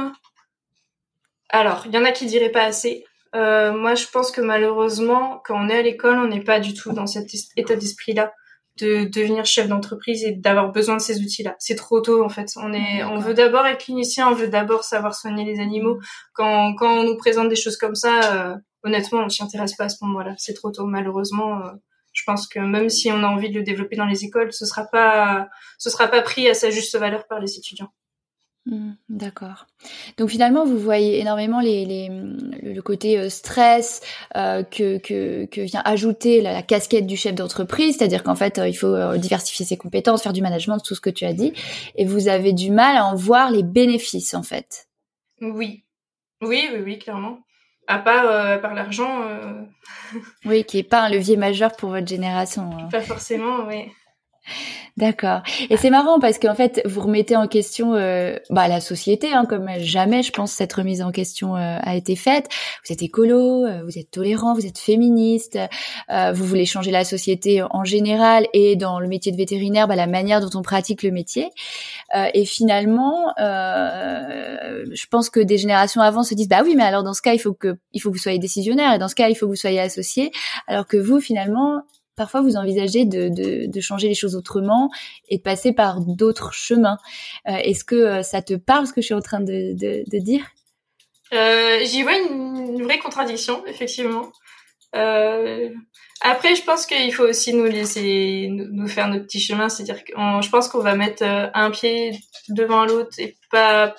[SPEAKER 4] alors, il y en a qui diraient pas assez. Euh, moi, je pense que malheureusement, quand on est à l'école, on n'est pas du tout dans cet état d'esprit-là de devenir chef d'entreprise et d'avoir besoin de ces outils-là. C'est trop tôt en fait. On est, on veut d'abord être clinicien, on veut d'abord savoir soigner les animaux. Quand, quand on nous présente des choses comme ça, euh, honnêtement, on s'y intéresse pas à ce moment-là. C'est trop tôt, malheureusement. Euh, je pense que même si on a envie de le développer dans les écoles, ce sera pas, ce sera pas pris à sa juste valeur par les étudiants.
[SPEAKER 3] Mmh, d'accord. Donc finalement, vous voyez énormément les, les le côté euh, stress euh, que, que, que, vient ajouter la, casquette du chef d'entreprise, c'est-à-dire qu'en fait, euh, il faut diversifier ses compétences, faire du management, tout ce que tu as dit, et vous avez du mal à en voir les bénéfices en fait.
[SPEAKER 4] Oui, oui, oui, oui, clairement. À part, euh, par l'argent.
[SPEAKER 3] oui, qui est pas un levier majeur pour votre génération. Hein.
[SPEAKER 4] Pas forcément, oui.
[SPEAKER 3] D'accord. Et c'est marrant parce qu'en fait, vous remettez en question euh, bah, la société, hein, comme jamais, je pense, cette remise en question euh, a été faite. Vous êtes écolo, euh, vous êtes tolérant, vous êtes féministe, euh, vous voulez changer la société en général et dans le métier de vétérinaire, bah, la manière dont on pratique le métier. et finalement, je pense que des générations avant se disent, bah oui, mais alors dans ce cas, il faut que, il faut que vous soyez décisionnaire et dans ce cas, il faut que vous soyez associé, alors que vous, finalement, parfois vous envisagez de, changer les choses autrement et de passer par d'autres chemins. Euh, est-ce que euh, ça te parle ce que je suis en train de, dire?
[SPEAKER 4] Euh, J'y vois une, vraie contradiction, effectivement. après, je pense qu'il faut aussi nous laisser nous, faire nos petits chemins, c'est-à-dire que je pense qu'on va mettre un pied devant l'autre et pas,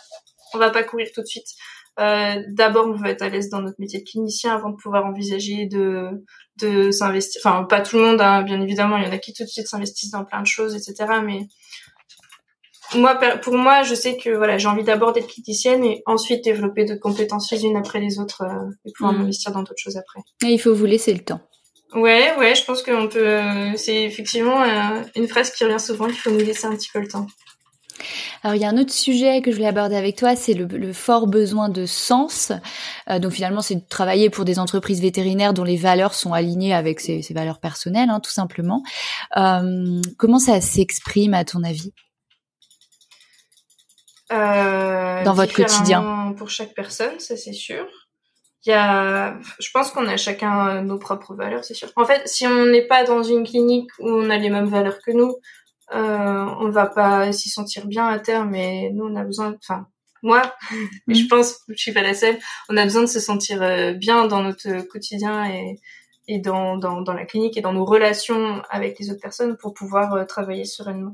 [SPEAKER 4] on va pas courir tout de suite. D'abord, on va être à l'aise dans notre métier de clinicien avant de pouvoir envisager de de s'investir. Enfin, pas tout le monde, hein, bien évidemment. Il y en a qui tout de suite s'investissent dans plein de choses, etc. Mais moi, pour moi, je sais que voilà, j'ai envie d'abord d'être clinicienne et ensuite développer d'autres compétences les unes après les autres euh, et pouvoir mm. m'investir dans d'autres choses après.
[SPEAKER 3] Et il faut vous laisser le temps.
[SPEAKER 4] Ouais, ouais, je pense qu'on peut. Euh, c'est effectivement euh, une phrase qui revient souvent. Il faut nous laisser un petit peu le temps.
[SPEAKER 3] Alors il y a un autre sujet que je voulais aborder avec toi, c'est le, fort besoin de sens. Euh, donc finalement, c'est de travailler pour des entreprises vétérinaires dont les valeurs sont alignées avec ses, valeurs personnelles, hein, tout simplement. Euh, comment ça s'exprime à ton avis?
[SPEAKER 4] Euh,
[SPEAKER 3] dans votre quotidien
[SPEAKER 4] Pour chaque personne, ça c'est sûr. Il y a, je pense qu'on a chacun nos propres valeurs, c'est sûr. En fait, si on n'est pas dans une clinique où on a les mêmes valeurs que nous, euh, on va pas s'y sentir bien à terme, mais nous on a besoin, enfin moi, (laughs) je pense, je suis pas la seule, on a besoin de se sentir euh, bien dans notre quotidien et, et dans, dans, dans, la clinique et dans nos relations avec les autres personnes pour pouvoir euh, travailler sereinement.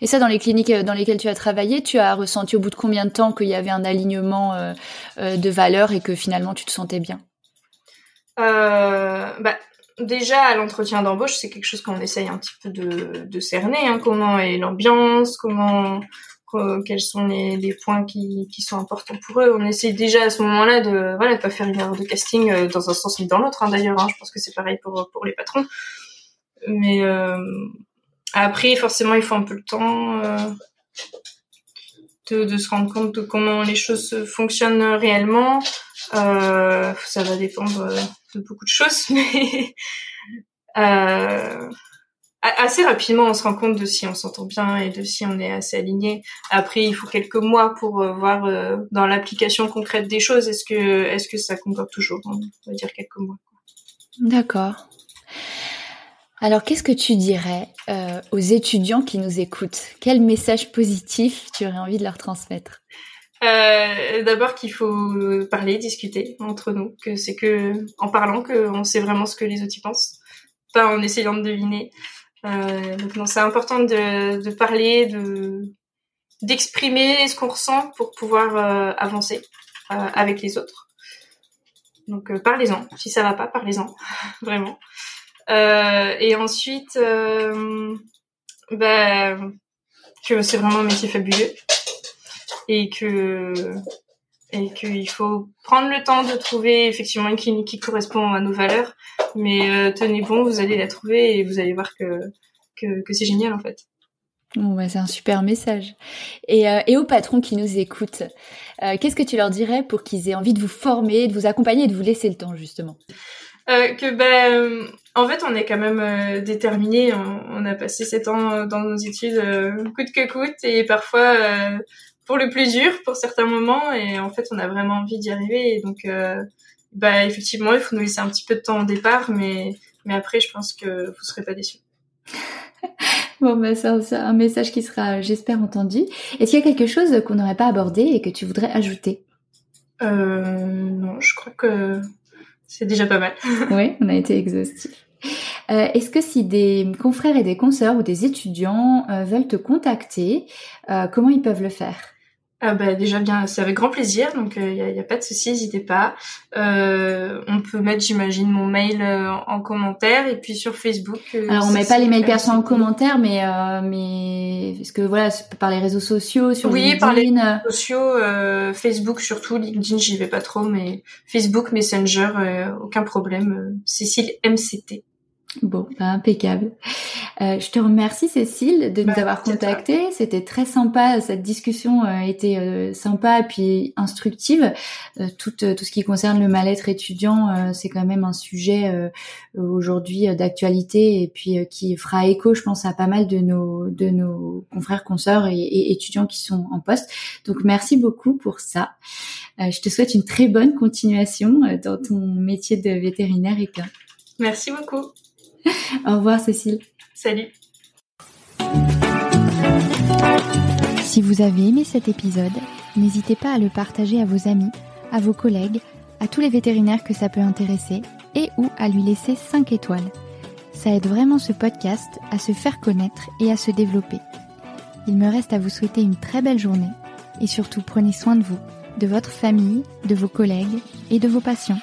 [SPEAKER 3] Et ça, dans les cliniques dans lesquelles tu as travaillé, tu as ressenti au bout de combien de temps qu'il y avait un alignement de valeurs et que finalement tu te sentais bien?
[SPEAKER 4] Euh, bah, déjà à l'entretien d'embauche, c'est quelque chose qu'on essaye un petit peu de, cerner. Hein, comment est l'ambiance, comment, quels sont les, points qui, sont importants pour eux. On essaye déjà à ce moment-là de voilà pas faire une erreur de casting euh, dans un sens ni dans l'autre. Hein, D'ailleurs, hein, je pense que c'est pareil pour pour les patrons. Mais euh, après, forcément, il faut un peu le temps. Euh, de, de, se rendre compte de comment les choses fonctionnent réellement. Ça va dépendre de beaucoup de choses, (laughs) mais euh, assez rapidement, on se rend compte de si on s'entend bien et de si on est assez aligné. Après, il faut quelques mois pour euh, voir euh, dans l'application concrète des choses. Est-ce que ça concorde toujours On va dire quelques mois.
[SPEAKER 3] D'accord. Alors, qu'est-ce que tu dirais aux étudiants qui nous écoutent? Quel message positif tu aurais envie de leur transmettre?
[SPEAKER 4] Euh, D'abord qu'il faut parler, discuter entre nous, que c'est que en parlant qu'on sait vraiment ce que les autres y pensent, pas en essayant de deviner. Euh, donc c'est important de, parler, de d'exprimer ce qu'on ressent pour pouvoir euh, avancer avec les autres. Donc parlez-en. Si ça va pas, parlez-en, (laughs) vraiment. Et ensuite, euh, bah, que c'est vraiment un métier fabuleux et que et qu'il faut prendre le temps de trouver effectivement une clinique qui correspond à nos valeurs. Mais euh, tenez bon, vous allez la trouver et vous allez voir que que, que c'est génial en fait.
[SPEAKER 3] Bon, bah, c'est un super message. Et, euh, et aux patrons qui nous écoutent, euh, qu'est-ce que tu leur dirais pour qu'ils aient envie de vous former, de vous accompagner et de vous laisser le temps justement?
[SPEAKER 4] Euh, que ben en fait on est quand même déterminé on, a passé sept ans dans nos études coûte que coûte et parfois pour le plus dur pour certains moments et en fait on a vraiment envie d'y arriver et donc bah effectivement il faut nous laisser un petit peu de temps au départ mais mais après je pense que vous serez pas déçus (laughs)
[SPEAKER 3] Bon, bah, c'est un message qui sera, j'espère, entendu. Est-ce qu'il y a quelque chose qu'on n'aurait pas abordé et que tu voudrais ajouter?
[SPEAKER 4] Euh, Non, je crois que c'est déjà pas mal. (laughs)
[SPEAKER 3] oui, on a été exhaustif. Euh, Est-ce que si des confrères et des consoeurs ou des étudiants euh, veulent te contacter, euh, comment ils peuvent le faire?
[SPEAKER 4] Ah bah déjà bien, c'est avec grand plaisir, donc il euh, n'y a, a, pas de souci, n'hésitez pas. Euh, on peut mettre, j'imagine, mon mail euh, en commentaire et puis sur Facebook.
[SPEAKER 3] Alors on met pas les mails perso en commentaire, mais mais parce que voilà, par les réseaux sociaux, sur
[SPEAKER 4] oui, par les réseaux sociaux, Facebook surtout, LinkedIn j'y vais pas trop, mais Facebook, Messenger, aucun problème. Cécile MCT.
[SPEAKER 3] Bon, bah, impeccable. Euh, je te remercie Cécile de nous bah, avoir contactés. C'était très sympa. Cette discussion a été euh, sympa et puis instructive. Euh, tout, tout ce qui concerne le mal-être étudiant, c'est quand même un sujet aujourd'hui d'actualité et puis qui fera écho, je pense, à pas mal de nos de nos confrères, consoeurs et, et étudiants qui sont en poste. Donc merci beaucoup pour ça. je te souhaite une très bonne continuation dans ton métier de vétérinaire équin.
[SPEAKER 4] Merci beaucoup. (laughs)
[SPEAKER 3] Au revoir Cécile.
[SPEAKER 4] Salut.
[SPEAKER 2] Si vous avez aimé cet épisode, n'hésitez pas à le partager à vos amis, à vos collègues, à tous les vétérinaires que ça peut intéresser et ou à lui laisser 5 étoiles. Ça aide vraiment ce podcast à se faire connaître et à se développer. Il me reste à vous souhaiter une très belle journée et surtout prenez soin de vous, de votre famille, de vos collègues et de vos patients.